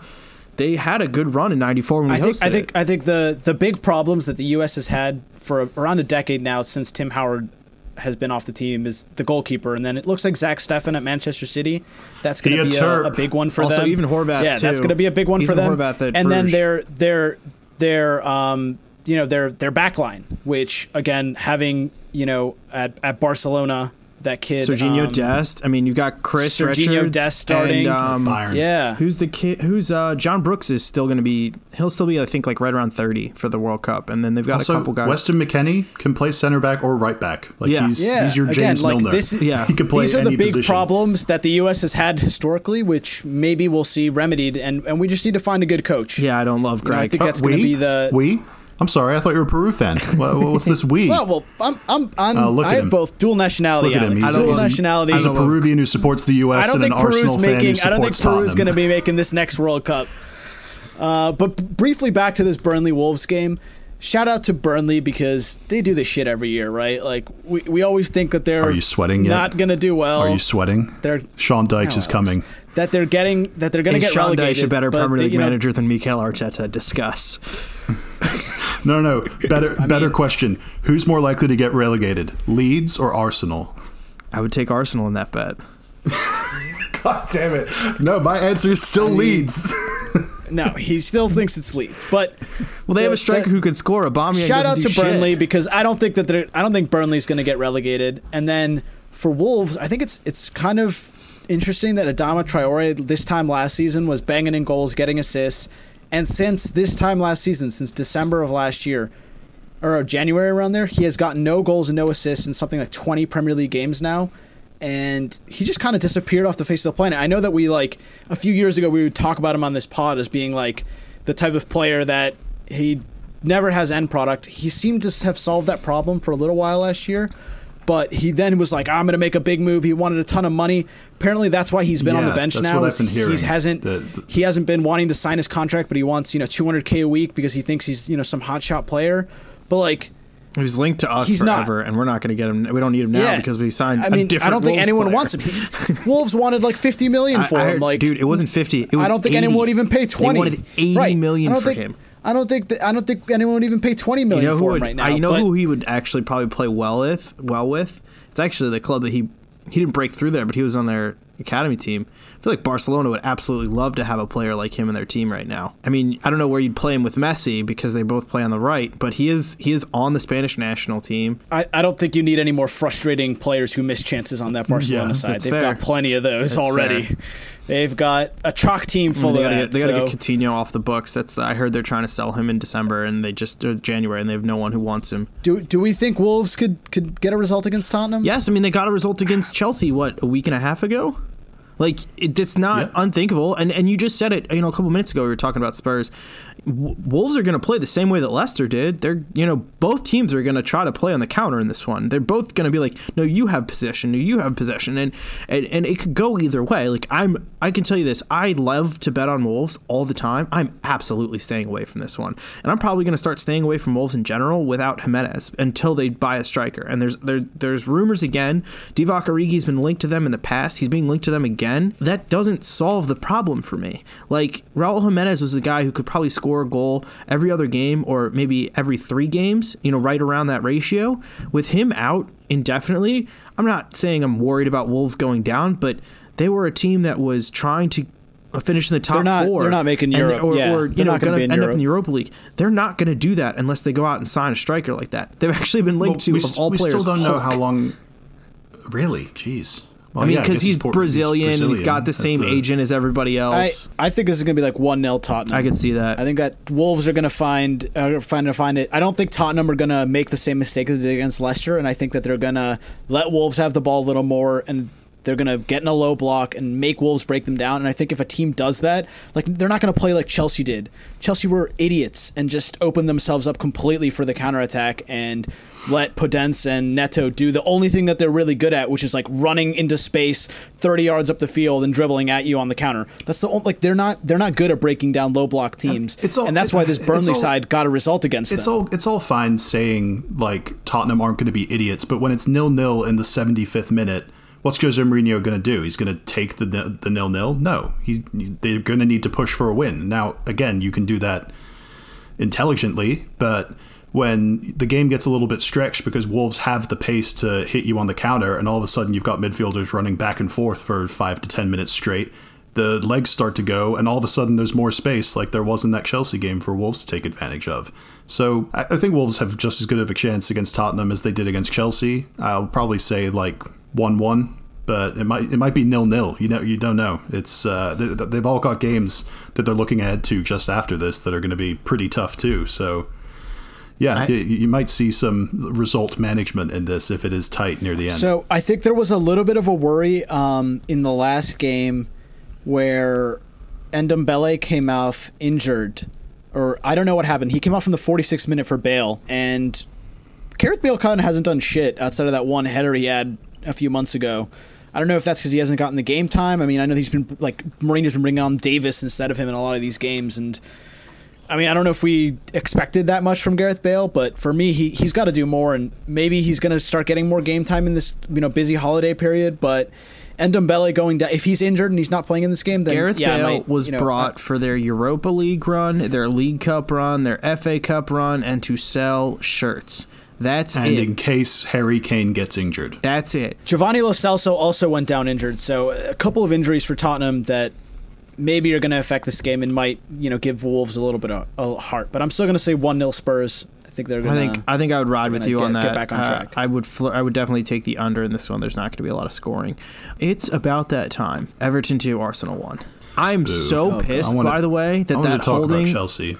they had a good run in '94 when we I think hosted I think it. I think the the big problems that the U.S. has had for around a decade now since Tim Howard has been off the team is the goalkeeper, and then it looks like Zach Steffen at Manchester City. That's going He to a be a, a big one for Also, them. even Horvath, yeah, that's going to be a big one for them. Horvath at and then their their their um you know their their back line, which again having you know at at Barcelona that kid Serginho um, Dest. I mean, you've got Chris Serginho Richards Dest starting. And, um, Bayern. Yeah, Who's the kid? Who's uh, John Brooks is still going to be? He'll still be, I think, like right around thirty for the World Cup, and then they've got a couple guys. Weston McKennie can play center back or right back. Like Yeah. he's Yeah, he's your again, James like Milner. this is- <laughs> Yeah. he could play These are any the big position. problems that the U.S. has had historically, which maybe we'll see remedied, and, and we just need to find a good coach. yeah, I don't love You know, I think Uh, that's going to be the. we. I'm sorry, I thought you were a Peru fan. <laughs> What, what's this we? Well, well, I'm, I'm, I'm look I at have him. both dual nationality. Look at him. He's, dual he's a- nationality. he's a Peruvian who supports the U.S. I don't and think an Arsenal Peru's fan who making. I don't think supports Peru's going to be making this next World Cup. Uh, but b- briefly back to this Burnley Wolves game. Shout out to Burnley because they do this shit every year, right? Like we, we always think that they're Are you sweating yet? not going to do well. Are you sweating? They're Sean Dyche is coming. That they're getting that they're going to Is get Sean relegated. Dyche a better but Premier they- League know, manager than Mikel Arteta? Discuss. <laughs> No, no, no. <laughs> Better, better mean- question. Who's more likely to get relegated, Leeds or Arsenal? I would take Arsenal in that bet. <laughs> God damn it! No, my answer is still Leeds. No, he still thinks it's Leeds, but Well, they have a striker that- who can score. A bomb. shout out to Burnley because I don't think that they're I don't think Burnley's going to get relegated. And then for Wolves, I think it's it's kind of interesting that Adama Traore this time last season was banging in goals, getting assists, and since this time last season, since December of last year or January around there, he has gotten no goals and no assists in something like 20 Premier League games now. And he just kind of disappeared off the face of the planet. I know that we like a few years ago we would talk about him on this pod as being like the type of player that he never has end product. He seemed to have solved that problem for a little while last year, but he then was like, "I'm going to make a big move." He wanted a ton of money. Apparently, that's why he's been on the bench that's now. what I've been hearing. He hasn't The- the- he hasn't been wanting to sign his contract, but he wants you know 200k a week because he thinks he's you know some hotshot player. But like, He was linked to us He's not. forever, and we're not going to get him. We don't need him now yeah, because we signed. I mean, I different don't think Wolves anyone player. wants him. He, <laughs> Wolves wanted like 50 million for I him. heard- Like, dude, it wasn't fifty. It was I don't think 80. anyone would even pay 20. They wanted eighty right. million I don't for think, him. I don't think that, I don't think anyone would even pay 20 million You know for would, him right now. I you know but- who he would actually probably play well with. Well with. It's actually the club that he he didn't break through there, but he was on their academy team. I feel like Barcelona would absolutely love to have a player like him in their team right now. I mean, I don't know where you'd play him with Messi because they both play on the right, but he is he is on the Spanish national team. I, I don't think you need any more frustrating players who miss chances on that Barcelona Yeah, side. They've fair. got plenty of those That's already. fair. They've got a chalk team full they of gotta, that. get, they gotta so- get Coutinho off the books. That's I heard they're trying to sell him in December, and they just January, and they have no one who wants him. do, do we think Wolves could, could get a result against Tottenham? Yes, I mean they got a result against Chelsea. What a week and a half ago. Like it, it's not Yeah. unthinkable, and and you just said it. You know, a couple minutes ago we were talking about Spurs. W- Wolves are going to play the same way that Leicester did. They're you know both teams are going to try to play on the counter in this one. They're both going to be like, no, you have possession, no, you have possession, and, and and it could go either way. Like I'm, I can tell you this. I love to bet on Wolves all the time. I'm absolutely staying away from this one, and I'm probably going to start staying away from Wolves in general without Jimenez until they buy a striker. And there's there, there's rumors again. Divock Origi's been linked to them in the past. He's being linked to them again. That doesn't solve the problem for me. Like Raul Jimenez was a guy who could probably score a goal every other game or maybe every three games. You know, right around that ratio. With him out indefinitely, I'm not saying I'm worried about Wolves going down, but they were a team that was trying to finish in the top They're not- four. they're not making and- Europe. or, Yeah, or, you they're know, not gonna gonna be in end up in the Europa League. They're not going to do that unless they go out and sign a striker like that. They've actually been linked to we, of all we players. still don't know how long. Really? Jeez. Well, I mean, because guess he's, Por- Brazilian, and he's got the That's same agent as everybody else. I think this is going to be like 1 0 Tottenham. I, could see that. I think that Wolves are going to find uh, find to find it. I don't think Tottenham are going to make the same mistake that they did against Leicester, and I think that they're going to let Wolves have the ball a little more, and they're going to get in a low block and make Wolves break them down. And I think if a team does that, like they're not going to play like Chelsea did. Chelsea were idiots and just opened themselves up completely for the counterattack and let Podence and Neto do the only thing that they're really good at, which is like running into space 30 yards up the field and dribbling at you on the counter. That's the only, like they're not they're not good at breaking down low block teams. It's all- and that's it- why this Burnley all- side got a result against It's them. all it's all fine saying like Tottenham aren't going to be idiots, but when it's nil nil in the 75th minute, what's Jose Mourinho going to do? He's going to take the the nil nil? No, he they're going to need to push for a win. Now again, you can do that intelligently, but when the game gets a little bit stretched because Wolves have the pace to hit you on the counter, and all of a sudden you've got midfielders running back and forth for five to ten minutes straight, the legs start to go, and all of a sudden there's more space, like there was in that Chelsea game for Wolves to take advantage of. So I I think Wolves have just as good of a chance against Tottenham as they did against Chelsea. I'll probably say like one-one. But it might it might be nil nil. You know you don't know. It's uh, they, they've all got games that they're looking ahead to just after this that are going to be pretty tough too. So yeah, I- you, you might see some result management in this if it is tight near the end. So I think there was a little bit of a worry um, in the last game where Ndombele came off injured, or I don't know what happened. He came off in the 46th minute for Bale, and Gareth Bale kind of hasn't done shit outside of that one header he had a few months ago. I don't know if that's because he hasn't gotten the game time. I mean, I know he's been like Mourinho's been bringing on Davis instead of him in a lot of these games, and I mean, I don't know if we expected that much from Gareth Bale, but for me, he he's got to do more, and maybe he's going to start getting more game time in this you know busy holiday period. But Ndombele going down, if he's injured and he's not playing in this game, then Gareth yeah, Bale might, was you know, brought for their Europa League run, their League Cup run, their FA Cup run, and to sell shirts. That's and it. in case Harry Kane gets injured, That's it. Giovanni Lo Celso also went down injured, so a couple of injuries for Tottenham that maybe are going to affect this game and might you know give Wolves a little bit of a heart. But I'm still going to say one 0 Spurs. I think they're I going think I think I would ride with gonna you get- on that. get back on Uh, track. I would fl- I would definitely take the under in this one. There's not going to be a lot of scoring. It's about that time. Everton two, Arsenal one. I'm so God. pissed, wanna- by the way, that want that talk holding. about Chelsea.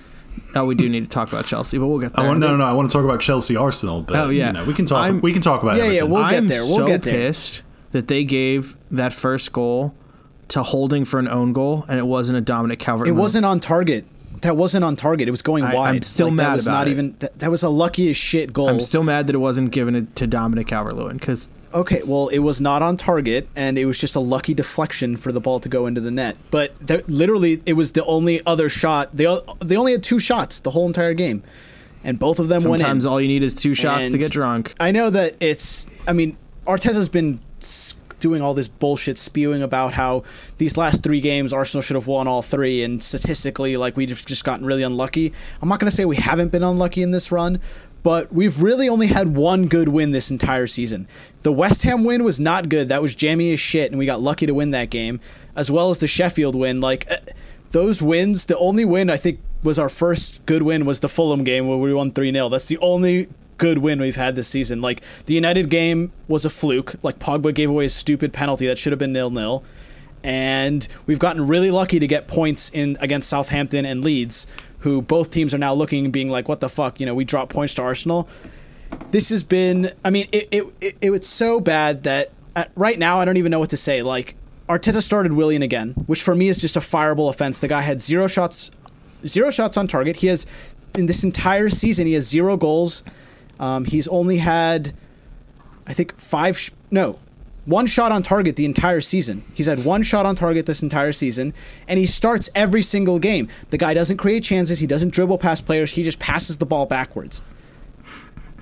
Oh, we do need to talk about Chelsea, but we'll get I there. want no, no, no. I want to talk about Chelsea Arsenal, but Oh, yeah. you know, we can talk. I'm- we can talk about Yeah, yeah, Everton. we'll get I'm there. We'll so get there. pissed that they gave that first goal to Holding for an own goal, and it wasn't a Dominic Calvert. It wasn't on target. That wasn't on target. It was going I- wide. I'm still like, mad that was about not it. even that, that was a lucky as shit goal. I'm still mad that it wasn't given it to Dominic Calvert Lewin because okay, well, it was not on target, and it was just a lucky deflection for the ball to go into the net. But that, literally, it was the only other shot. They they only had two shots the whole entire game, and both of them went in. sometimes all you need is two shots to get drunk. I know that it's. I mean, Arteta's been doing all this bullshit spewing about how these last three games Arsenal should have won all three, and statistically, like we've just gotten really unlucky. I'm not to say we haven't been unlucky in this run, but we've really only had one good win this entire season. The West Ham win was not good. That was jammy as shit, and we got lucky to win that game, as well as the Sheffield win. Like. Uh, those wins, the only win I think was our first good win was the Fulham game where we won 3 0. That's the only good win we've had this season. Like, the United game was a fluke. Like, Pogba gave away a stupid penalty that should have been nil nil. And we've gotten really lucky to get points in against Southampton and Leeds, who both teams are now looking and being like, what the fuck? You know, we dropped points to Arsenal. This has been, I mean, it, it, it, it was so bad that uh, right now I don't even know what to say. Like, Arteta started Willian again, which for me is just a fireable offense. The guy had zero shots, zero shots on target. He has in this entire season he has zero goals. Um, he's only had, I think five. Sh- no, one shot on target the entire season. He's had one shot on target this entire season, and he starts every single game. The guy doesn't create chances. He doesn't dribble past players. He just passes the ball backwards.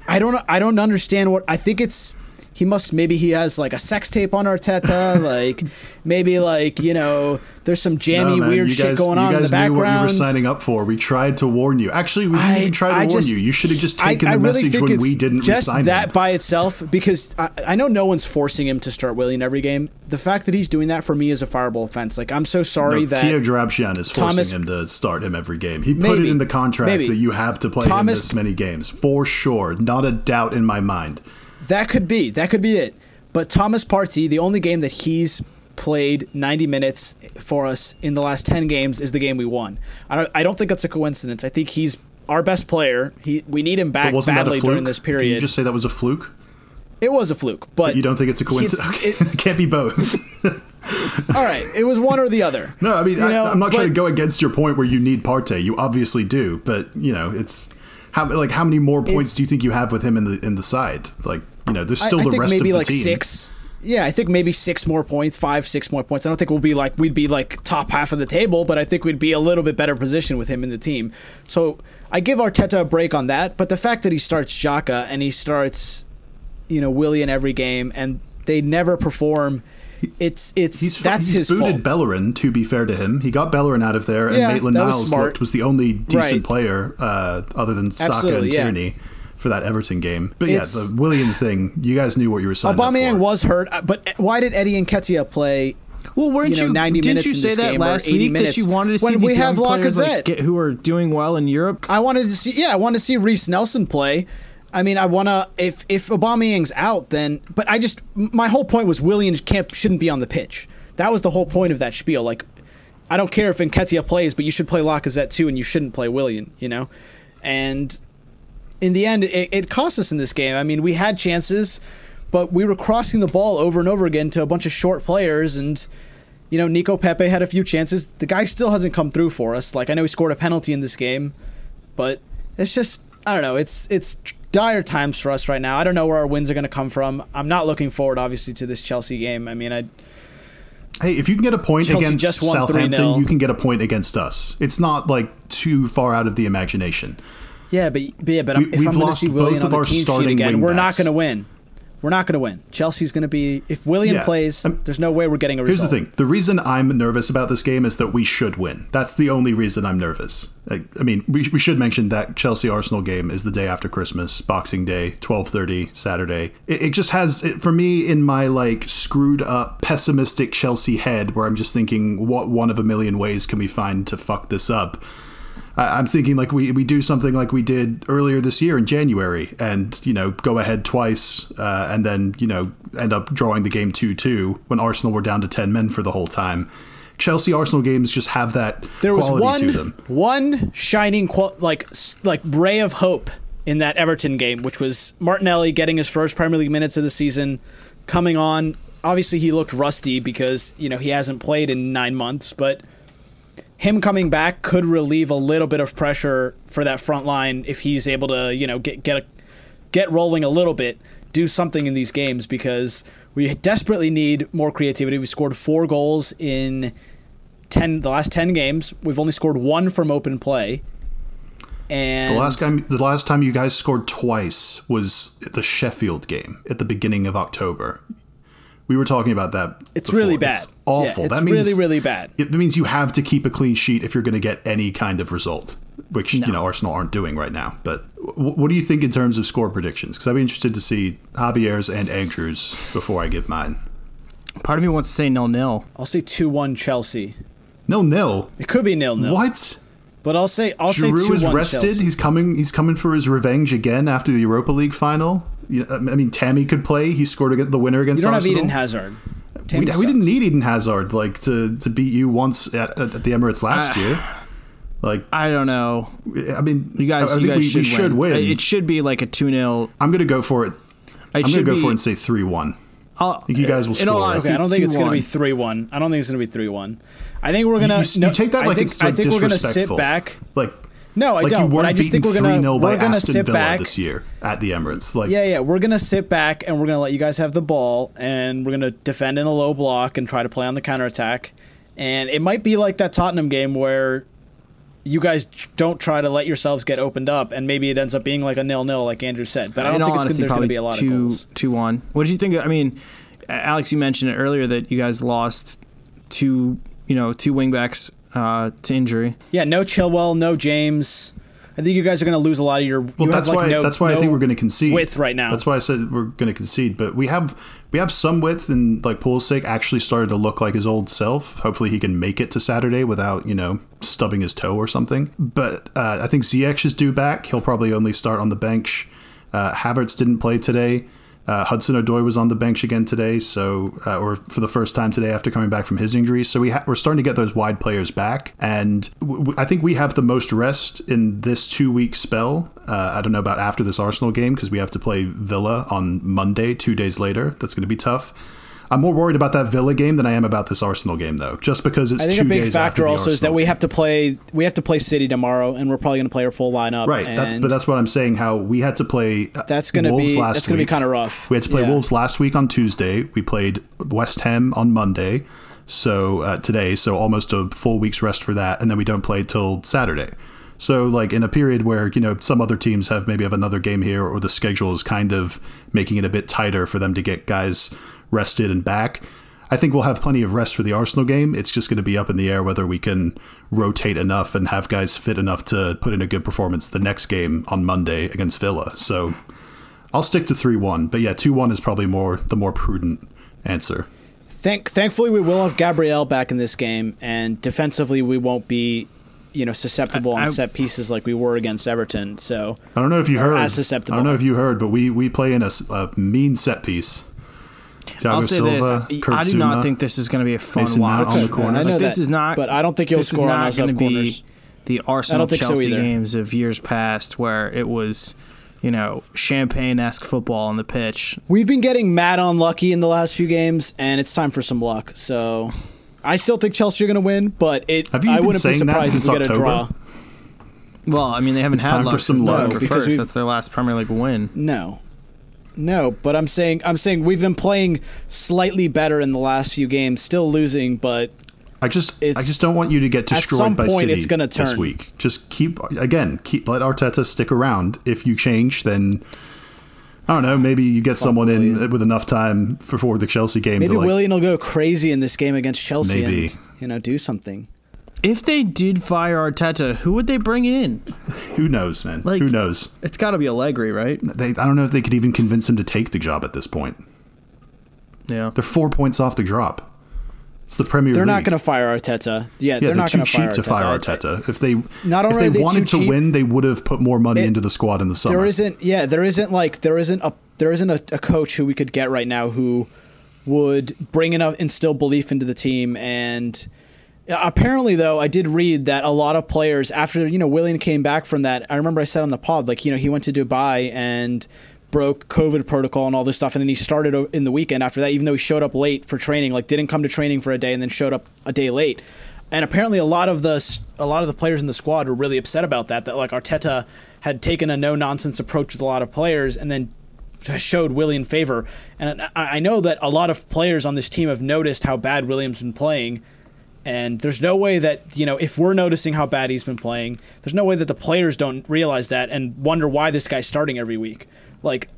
I don't. I don't understand what. I think it's he must maybe he has like a sex tape on Arteta, <laughs> like maybe like you know there's some jammy No, weird you shit going on in the guys knew what you were signing up for. We tried to warn you. Actually, we didn't I- even try to I warn just- you. You should have just taken I the really message when we didn't just resign that him. by itself because I, I know no one's forcing him to start Willian every game. The fact that he's doing that for me is a fireable offense. Like I'm so sorry No, that Kia Joorabchian is forcing Thomas- him to start him every game. He put Maybe. it in the contract Maybe. that you have to play him this many games for sure. Not a doubt in my mind. That could be. That could be it. But Thomas Partey, the only game that he's played 90 minutes for us in the last 10 games is the game we won. I don't, I don't think that's a coincidence. I think he's our best player. He we need him back badly during this Can you period. just say that was a fluke? it was a fluke, but You don't think it's a coincidence? It's- <laughs> it can't be both. <laughs> all right, it was one or the other. no, I mean, You know, I, I'm not trying to go against your point where you need Partey. You obviously do, but you know, it's how like how many more points do you think you have with him in the in the side? Like, you know, there's I- still I, the think rest maybe of the like team. six. Yeah, I think maybe six more points, five, six more points. I don't think we'll be like we'd be like top half of the table, but I think we'd be a little bit better position with him in the team. So I give Arteta a break on that, but the fact that he starts Xhaka and he starts, you know, Willian every game and they never perform, it's it's He's, that's he's his booted fault. Bellerin. To be fair to him, he got Bellerin out of there, and Yeah, Maitland was Niles smart. looked was the only decent Right. player uh, other than Saka Absolutely, and yeah. Tierney for that Everton game. But yeah, It's- the Willian thing, you guys knew what you were signing up Aubameyang for. was hurt, uh, but why did Eddie Nketiah play? Well, weren't you you, know, 90 didn't minutes you in say this that game or last 80 week minutes. that you wanted to see When these we have young players, like, Lacazette. get, who are doing well in Europe? I wanted to see. Yeah, I want to see Reiss Nelson play. I mean, I want to. If if Aubameyang's out, then. But I just my whole point was Willian can't shouldn't be on the pitch. That was the whole point of that spiel. Like, I don't care if Nketiah plays, but you should play Lacazette too, and you shouldn't play Willian. You know, and in the end, it, it cost us in this game. I mean, we had chances, but we were crossing the ball over and over again to a bunch of short players, and you know, Nico Pepe had a few chances. The guy still hasn't come through for us. Like, I know he scored a penalty in this game, but it's just I don't know. It's it's dire times for us right now. I don't know where our wins are going to come from. I'm not looking forward, obviously, to this Chelsea game. I mean, I Hey, if you can get a point Chelsea against just won 3-0. Southampton, you can get a point against us. It's not like too far out of the imagination. Yeah, but, but yeah, but I'm, We- if I'm going to see of on the team sheet starting again, we're not going to win. We're not going to win. Chelsea's going to be if William Yeah. plays. Um, there's no way we're getting a result. Here's the thing: the reason I'm nervous about this game is that we should win. That's the only reason I'm nervous. I, I mean, we, we should mention that Chelsea Arsenal game is the day after Christmas, Boxing Day, twelve thirty Saturday. It, it just has it, for me in my like screwed up, pessimistic Chelsea head, where I'm just thinking, what one of a million ways can we find to fuck this up? I- I'm thinking like we, we do something like we did earlier this year in January, and you know go ahead twice, uh, and then you know end up drawing the game two two when Arsenal were down to ten men for the whole time. Chelsea Arsenal games just have that There was one to them. one shining qual- like like ray of hope in that Everton game, which was Martinelli getting his first Premier League minutes of the season, coming on. Obviously, he looked rusty because you know he hasn't played in nine months, but him coming back could relieve a little bit of pressure for that front line if he's able to you know get get a, get rolling a little bit, do something in these games because we desperately need more creativity. We scored four goals in ten the last ten games. We've only scored one from open play. And The last time the last time you guys scored twice was the Sheffield game at the beginning of October. We were talking about that. it's before. really bad. It's awful. Yeah, it's that means really really bad. It means you have to keep a clean sheet if you're going to get any kind of result, which you know Arsenal aren't doing right now. But w- what do you think in terms of score predictions? Because I'd be interested to see Javier's and Andrews before I give mine. Part of me wants to say nil nil. I'll say two one Chelsea. Nil nil. It could be nil nil. What? But I'll say I'll say Giroud two is one rested. Chelsea. He's coming. He's coming for his revenge again after the Europa League final. You know, I mean, Tammy could play. He scored against the winner You against don't have Arsenal. Eden Hazard. we, we didn't need Eden Hazard like to, to beat you once at, at the Emirates last uh, year. Like, I don't know. I mean, You guys, I, I you think guys we, should, we should win. It should be like a two 0 I'm gonna go for it. I'm gonna should go be, for it and say three one. I'll- think you guys will score. honesty, Okay, I don't think it's going to be three one. I don't think it's going to be three one. I think we're gonna. You, you no, take that I like think, it's I think we're gonna sit disrespectful. back. Like No, I like don't. But I just think we're gonna 3-0 we're gonna Aston sit Villa back. this year at the Emirates. Like, Yeah, yeah, we're gonna sit back and we're gonna let you guys have the ball, and we're gonna defend in a low block and try to play on the counterattack. And it might be like that Tottenham game where, you guys don't try to let yourselves get opened up, and maybe it ends up being like a nil nil, like Andrew said. But I don't think it's honesty, gonna, there's going to be a lot two, of goals. Two one. What did you think? Of, I mean, Alex, you mentioned it earlier that you guys lost two, you know, two wingbacks uh, to injury. Yeah, no Chilwell, no James. I think you guys are going to lose a lot of your. Well, you that's have, like, why no, that's why I no think we're going to concede width right now. That's why I said we're going to concede, but we have we have some width, and like Pulisic actually started to look like his old self. Hopefully, he can make it to Saturday without you know stubbing his toe or something. But uh, I think Ziyech is due back. He'll probably only start on the bench. Uh, Havertz didn't play today. Uh, Hudson Odoi was on the bench again today, so uh, or for the first time today after coming back from his injury. So we ha- we're starting to get those wide players back, and w- w- I think we have the most rest in this two week spell. Uh, I don't know about after this Arsenal game because we have to play Villa on Monday, two days later. That's going to be tough. I'm more worried about that Villa game than I am about this Arsenal game, though, just because it's I think two a big days after factor also is that we have to play we have to play City tomorrow, and we're probably going to play our full lineup. Right. That's but that's what I'm saying. How we had to play. uh, That's gonna be- that's gonna be kinda rough. We had to play Yeah. Wolves last week on Tuesday. We played West Ham on Monday. So uh, today, so almost a full week's rest for that, and then we don't play till Saturday. So like in a period where you know some other teams have maybe have another game here, or the schedule is kind of making it a bit tighter for them to get guys rested and back. I think we'll have plenty of rest for the Arsenal game. It's just going to be up in the air whether we can rotate enough and have guys fit enough to put in a good performance the next game on Monday against Villa. So I'll stick to 3 1. But yeah, 2 1 is probably more the more prudent answer. Thank, thankfully, we will have Gabriel back in this game, and defensively, we won't be, you know, susceptible I- on I- set pieces like we were against Everton. So I don't know if you heard. as susceptible. I don't know if you heard, but we, we play in a mean set piece. Thiago I'll say Silva, this: Kurt I do Zuma. not think this is going to be a fun Mason Mount watch. on the corner. I know Like, this that, is not. but I don't think you'll this is score on not those gonna be corners. the Arsenal think so Chelsea either. games of years past, where it was, you know, champagne-esque football on the pitch. We've been getting mad unlucky in the last few games, and it's time for some luck. So I still think Chelsea are going to win, but it. Have you I been wouldn't be saying that surprised if since we get a October? draw. Well, I mean, they haven't It's had time for luck some since luck. November No, because first. we've- That's their last Premier League win. No. No, but I'm saying I'm saying we've been playing slightly better in the last few games, still losing, but I just I just don't want you to get at destroyed some by point City it's gonna this week. Just keep again, keep let Arteta stick around. If you change, then I don't know. Maybe you get someone in with enough time for, for the Chelsea game. maybe to like, Willian will go crazy in this game against Chelsea Maybe. and you know do something. If they did fire Arteta, who would they bring in? Who knows, man? Like- who knows? It's got to be Allegri, right? They, I don't know if they could even convince him to take the job at this point. Yeah. They're four points off the drop. It's the Premier They're League. not going to fire Arteta. Yeah, Yeah, they're, they're, not too going to cheap fire to fire Arteta. If they Not only if they they wanted to cheap- win, they would have put more money It- into the squad in the summer. There isn't. Yeah, there isn't like there isn't a there isn't a, a coach who we could get right now who would bring enough instill belief into the team and. Apparently, though, I did read that a lot of players, after you know Willian came back from that, I remember I said on the pod, like you know he went to Dubai and broke COVID protocol and all this stuff, and then he started in the weekend after that, even though he showed up late for training, like didn't come to training for a day and then showed up a day late. And apparently, a lot of the a lot of the players in the squad were really upset about that. That like Arteta had taken a no nonsense approach with a lot of players, and then showed William favor. And I know that a lot of players on this team have noticed how bad William's been playing. And there's no way that, you know, if we're noticing how bad he's been playing, there's no way that the players don't realize that and wonder why this guy's starting every week. Like,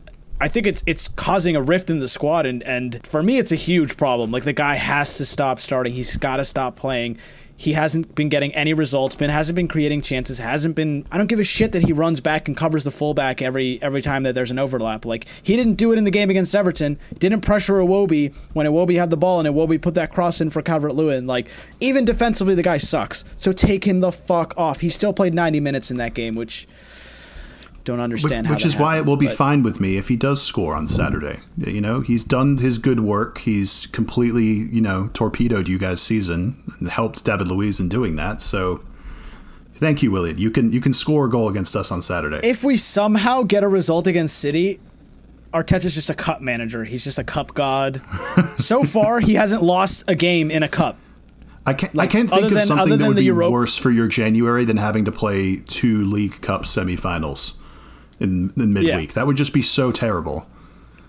I think it's it's causing a rift in the squad, and, and for me, it's a huge problem. Like, the guy has to stop starting. He's got to stop playing. He hasn't been getting any results. Been hasn't been creating chances. Hasn't been. I don't give a shit that he runs back and covers the fullback every every time that there's an overlap. Like he didn't do it in the game against Everton. Didn't pressure Iwobi when Iwobi had the ball and Iwobi put that cross in for Calvert Lewin. Like even defensively, the guy sucks. So take him the fuck off. He still played 90 minutes in that game, which don't understand how. Which that is why it happens, will be but- fine with me if he does score on Saturday. You know, he's done his good work. He's completely, you know, torpedoed you guys' season and helped David Luiz in doing that. So, thank you, William. You can you can score a goal against us on Saturday. If we somehow get a result against City, Arteta's just a cup manager. He's just a cup god. <laughs> so far, he hasn't lost a game in a cup. I can't. Like, I can't think of than- something that would be Euro- worse for your January than having to play two League Cup semifinals in, in midweek. That would just be so terrible.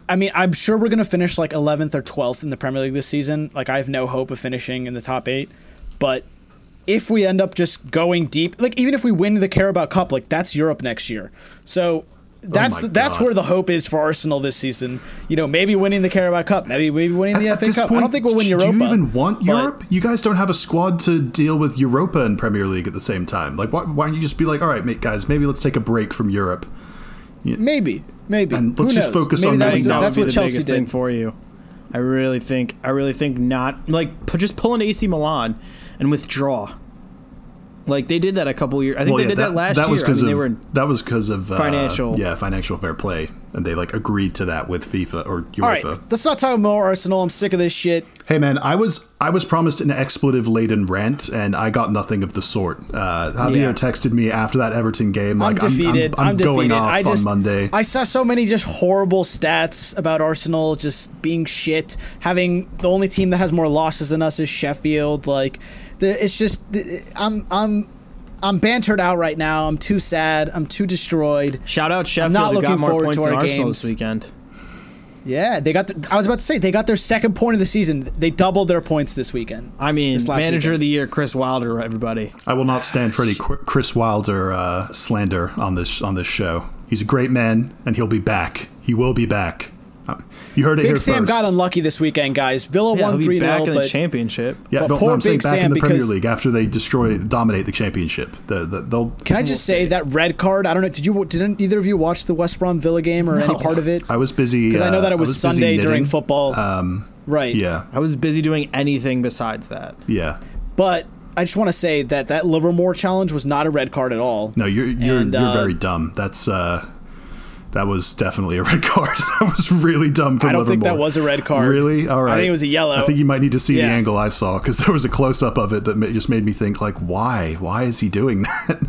I mean, I'm sure we're going to finish like 11th or 12th in the Premier League this season. Like, I have no hope of finishing in the top eight. But if we end up just going deep, like even if we win the Carabao Cup, like that's Europe next year. So oh that's my that's where the hope is for Arsenal this season. You know, maybe winning the Carabao Cup, maybe maybe winning the At FA Cup. I don't think we'll win do you even want Europe? You guys don't have a squad to deal with Europa and Premier League at the same time. Like, why, why don't you just be like, all right, mate, guys, maybe let's take a break from Europe. Maybe, maybe. And Who let's just knows? focus maybe on that I was, think that that's what Chelsea biggest thing did. for you. I really think I really think not like just pull an AC Milan and withdraw. Like they did that a couple years. I think Well, they yeah, did that, last that was year. I because mean, they of were that was because of uh, financial- yeah, financial fair play, and they like agreed to that with FIFA or UEFA. All right, let's not talk more Arsenal. I'm sick of this shit. Hey man, I was I was promised an expletive laden rant, and I got nothing of the sort. Uh, Javier Yeah. texted me after that Everton game. I'm Like, defeated. I'm, I'm, going defeated. off I just on Monday. I saw so many just horrible stats about Arsenal just being shit. Having the only team that has more losses than us is Sheffield. Like, it's just I'm I'm I'm bantered out right now. I'm too sad. I'm too destroyed. shout out Sheffield. not who got looking more forward to our Arsenal games. this weekend. Yeah, they got. The, I was about to say they got their second point of the season. They doubled their points this weekend. I mean, manager weekend. of the year, Chris Wilder. Everybody. I will not stand for any Chris Wilder uh, slander on this on this show. He's a great man, and he'll be back. He will be back. Uh, You heard it Big here Sam first. got unlucky this weekend, guys. Villa Yeah, he'll won be three back 0 in the but championship. yeah, but but poor no, I'm Big back Sam in the Premier League after they destroy, dominate the championship. The, the, they'll. Can I just say that red card? I don't know. Did you? Didn't either of you watch the West Brom Villa game or any part of it? I was busy Because I know uh, that it was, busy Sunday during football. Um, right. yeah, I was busy doing anything besides that. yeah. But I just want to say that that Livermore challenge was not a red card at all. No, you're you're And, you're uh, very dumb. That's uh, that was definitely a red <laughs> card. <laughs> that was really dumb from I don't think that was a red card. Really? All right. I think it was a yellow. I think you might need to see the angle I saw because there was a close up of it that just made me think like, why? Why is he doing <laughs> that?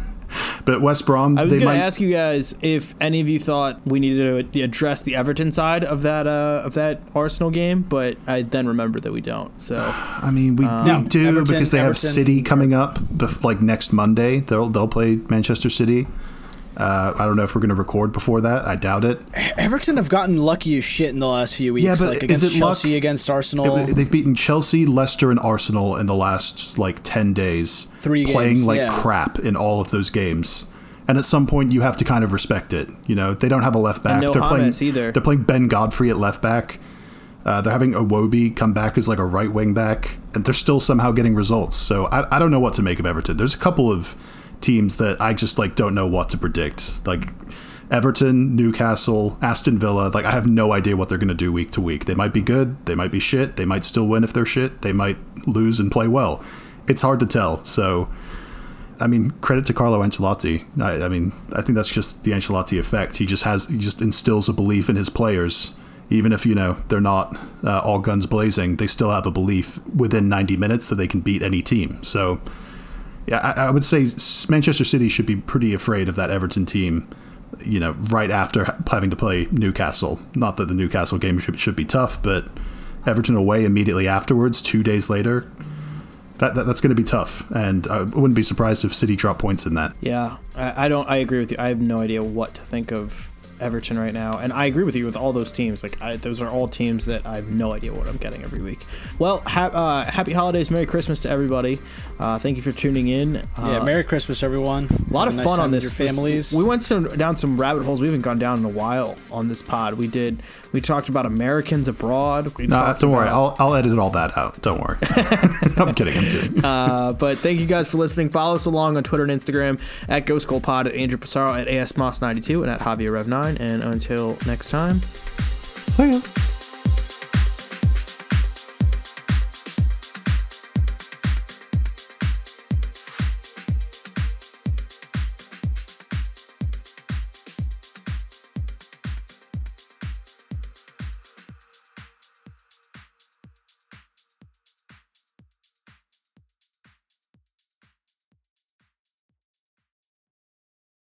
but West Brom, I was going might. to ask you guys if any of you thought we needed to address the Everton side of that uh, of that Arsenal game, but I then remembered that we don't. So <sighs> I mean, we, No, we do Everton- because they have City coming up, bef- like next Monday. They'll they'll play Manchester City. Uh, I don't know if we're going to record before that. I doubt it. Everton have gotten lucky as shit in the last few weeks. Yeah, but like is against it luck? Chelsea, against Arsenal. They've beaten Chelsea, Leicester, and Arsenal in the last like ten days. Three playing games, like yeah. crap in all of those games. And at some point, you have to kind of respect it. You know, they don't have a left back. no they're playing either. They're playing Ben Godfrey at left back. Uh, they're having Iwobi come back as like a right wing back, and they're still somehow getting results. So I, I don't know what to make of Everton. There's a couple of teams that I just like don't know what to predict. Like Everton, Newcastle, Aston Villa. Like I have no idea what they're going to do week to week. They might be good. They might be shit. They might still win if they're shit. They might lose and play well. It's hard to tell. So. I mean, credit to Carlo Ancelotti. I, I mean, I think that's just the Ancelotti effect. He just has, he just instills a belief in his players, even if you know they're not uh, all guns blazing. They still have a belief within 90 minutes that they can beat any team. So, yeah, I, I would say Manchester City should be pretty afraid of that Everton team. You know, right after having to play Newcastle. Not that the Newcastle game should should be tough, but Everton away immediately afterwards, two days later. That, that, that's going to be tough, and I wouldn't be surprised if City drop points in that. yeah, I, I don't. I agree with you. I have no idea what to think of Everton right now, and I agree with you with all those teams. Like I, those are all teams that I have no idea what I'm getting every week. Well, ha- uh, happy holidays, Merry Christmas to everybody. Uh, thank you for tuning in. Uh, yeah, Merry Christmas, everyone. a lot of a nice fun on this. Your this- families. we went some, down some rabbit holes we haven't gone down in a while on this pod. We did. We talked about Americans abroad. We No, don't worry. I'll, I'll edit all that out. Don't worry. <laughs> I'm kidding. I'm kidding. Uh, but thank you guys for listening. Follow us along on Twitter and Instagram at Ghost Goal Pod, at Andrew Passaro, at ASMoss92, and at Javier Rev9. And until next time, See ya.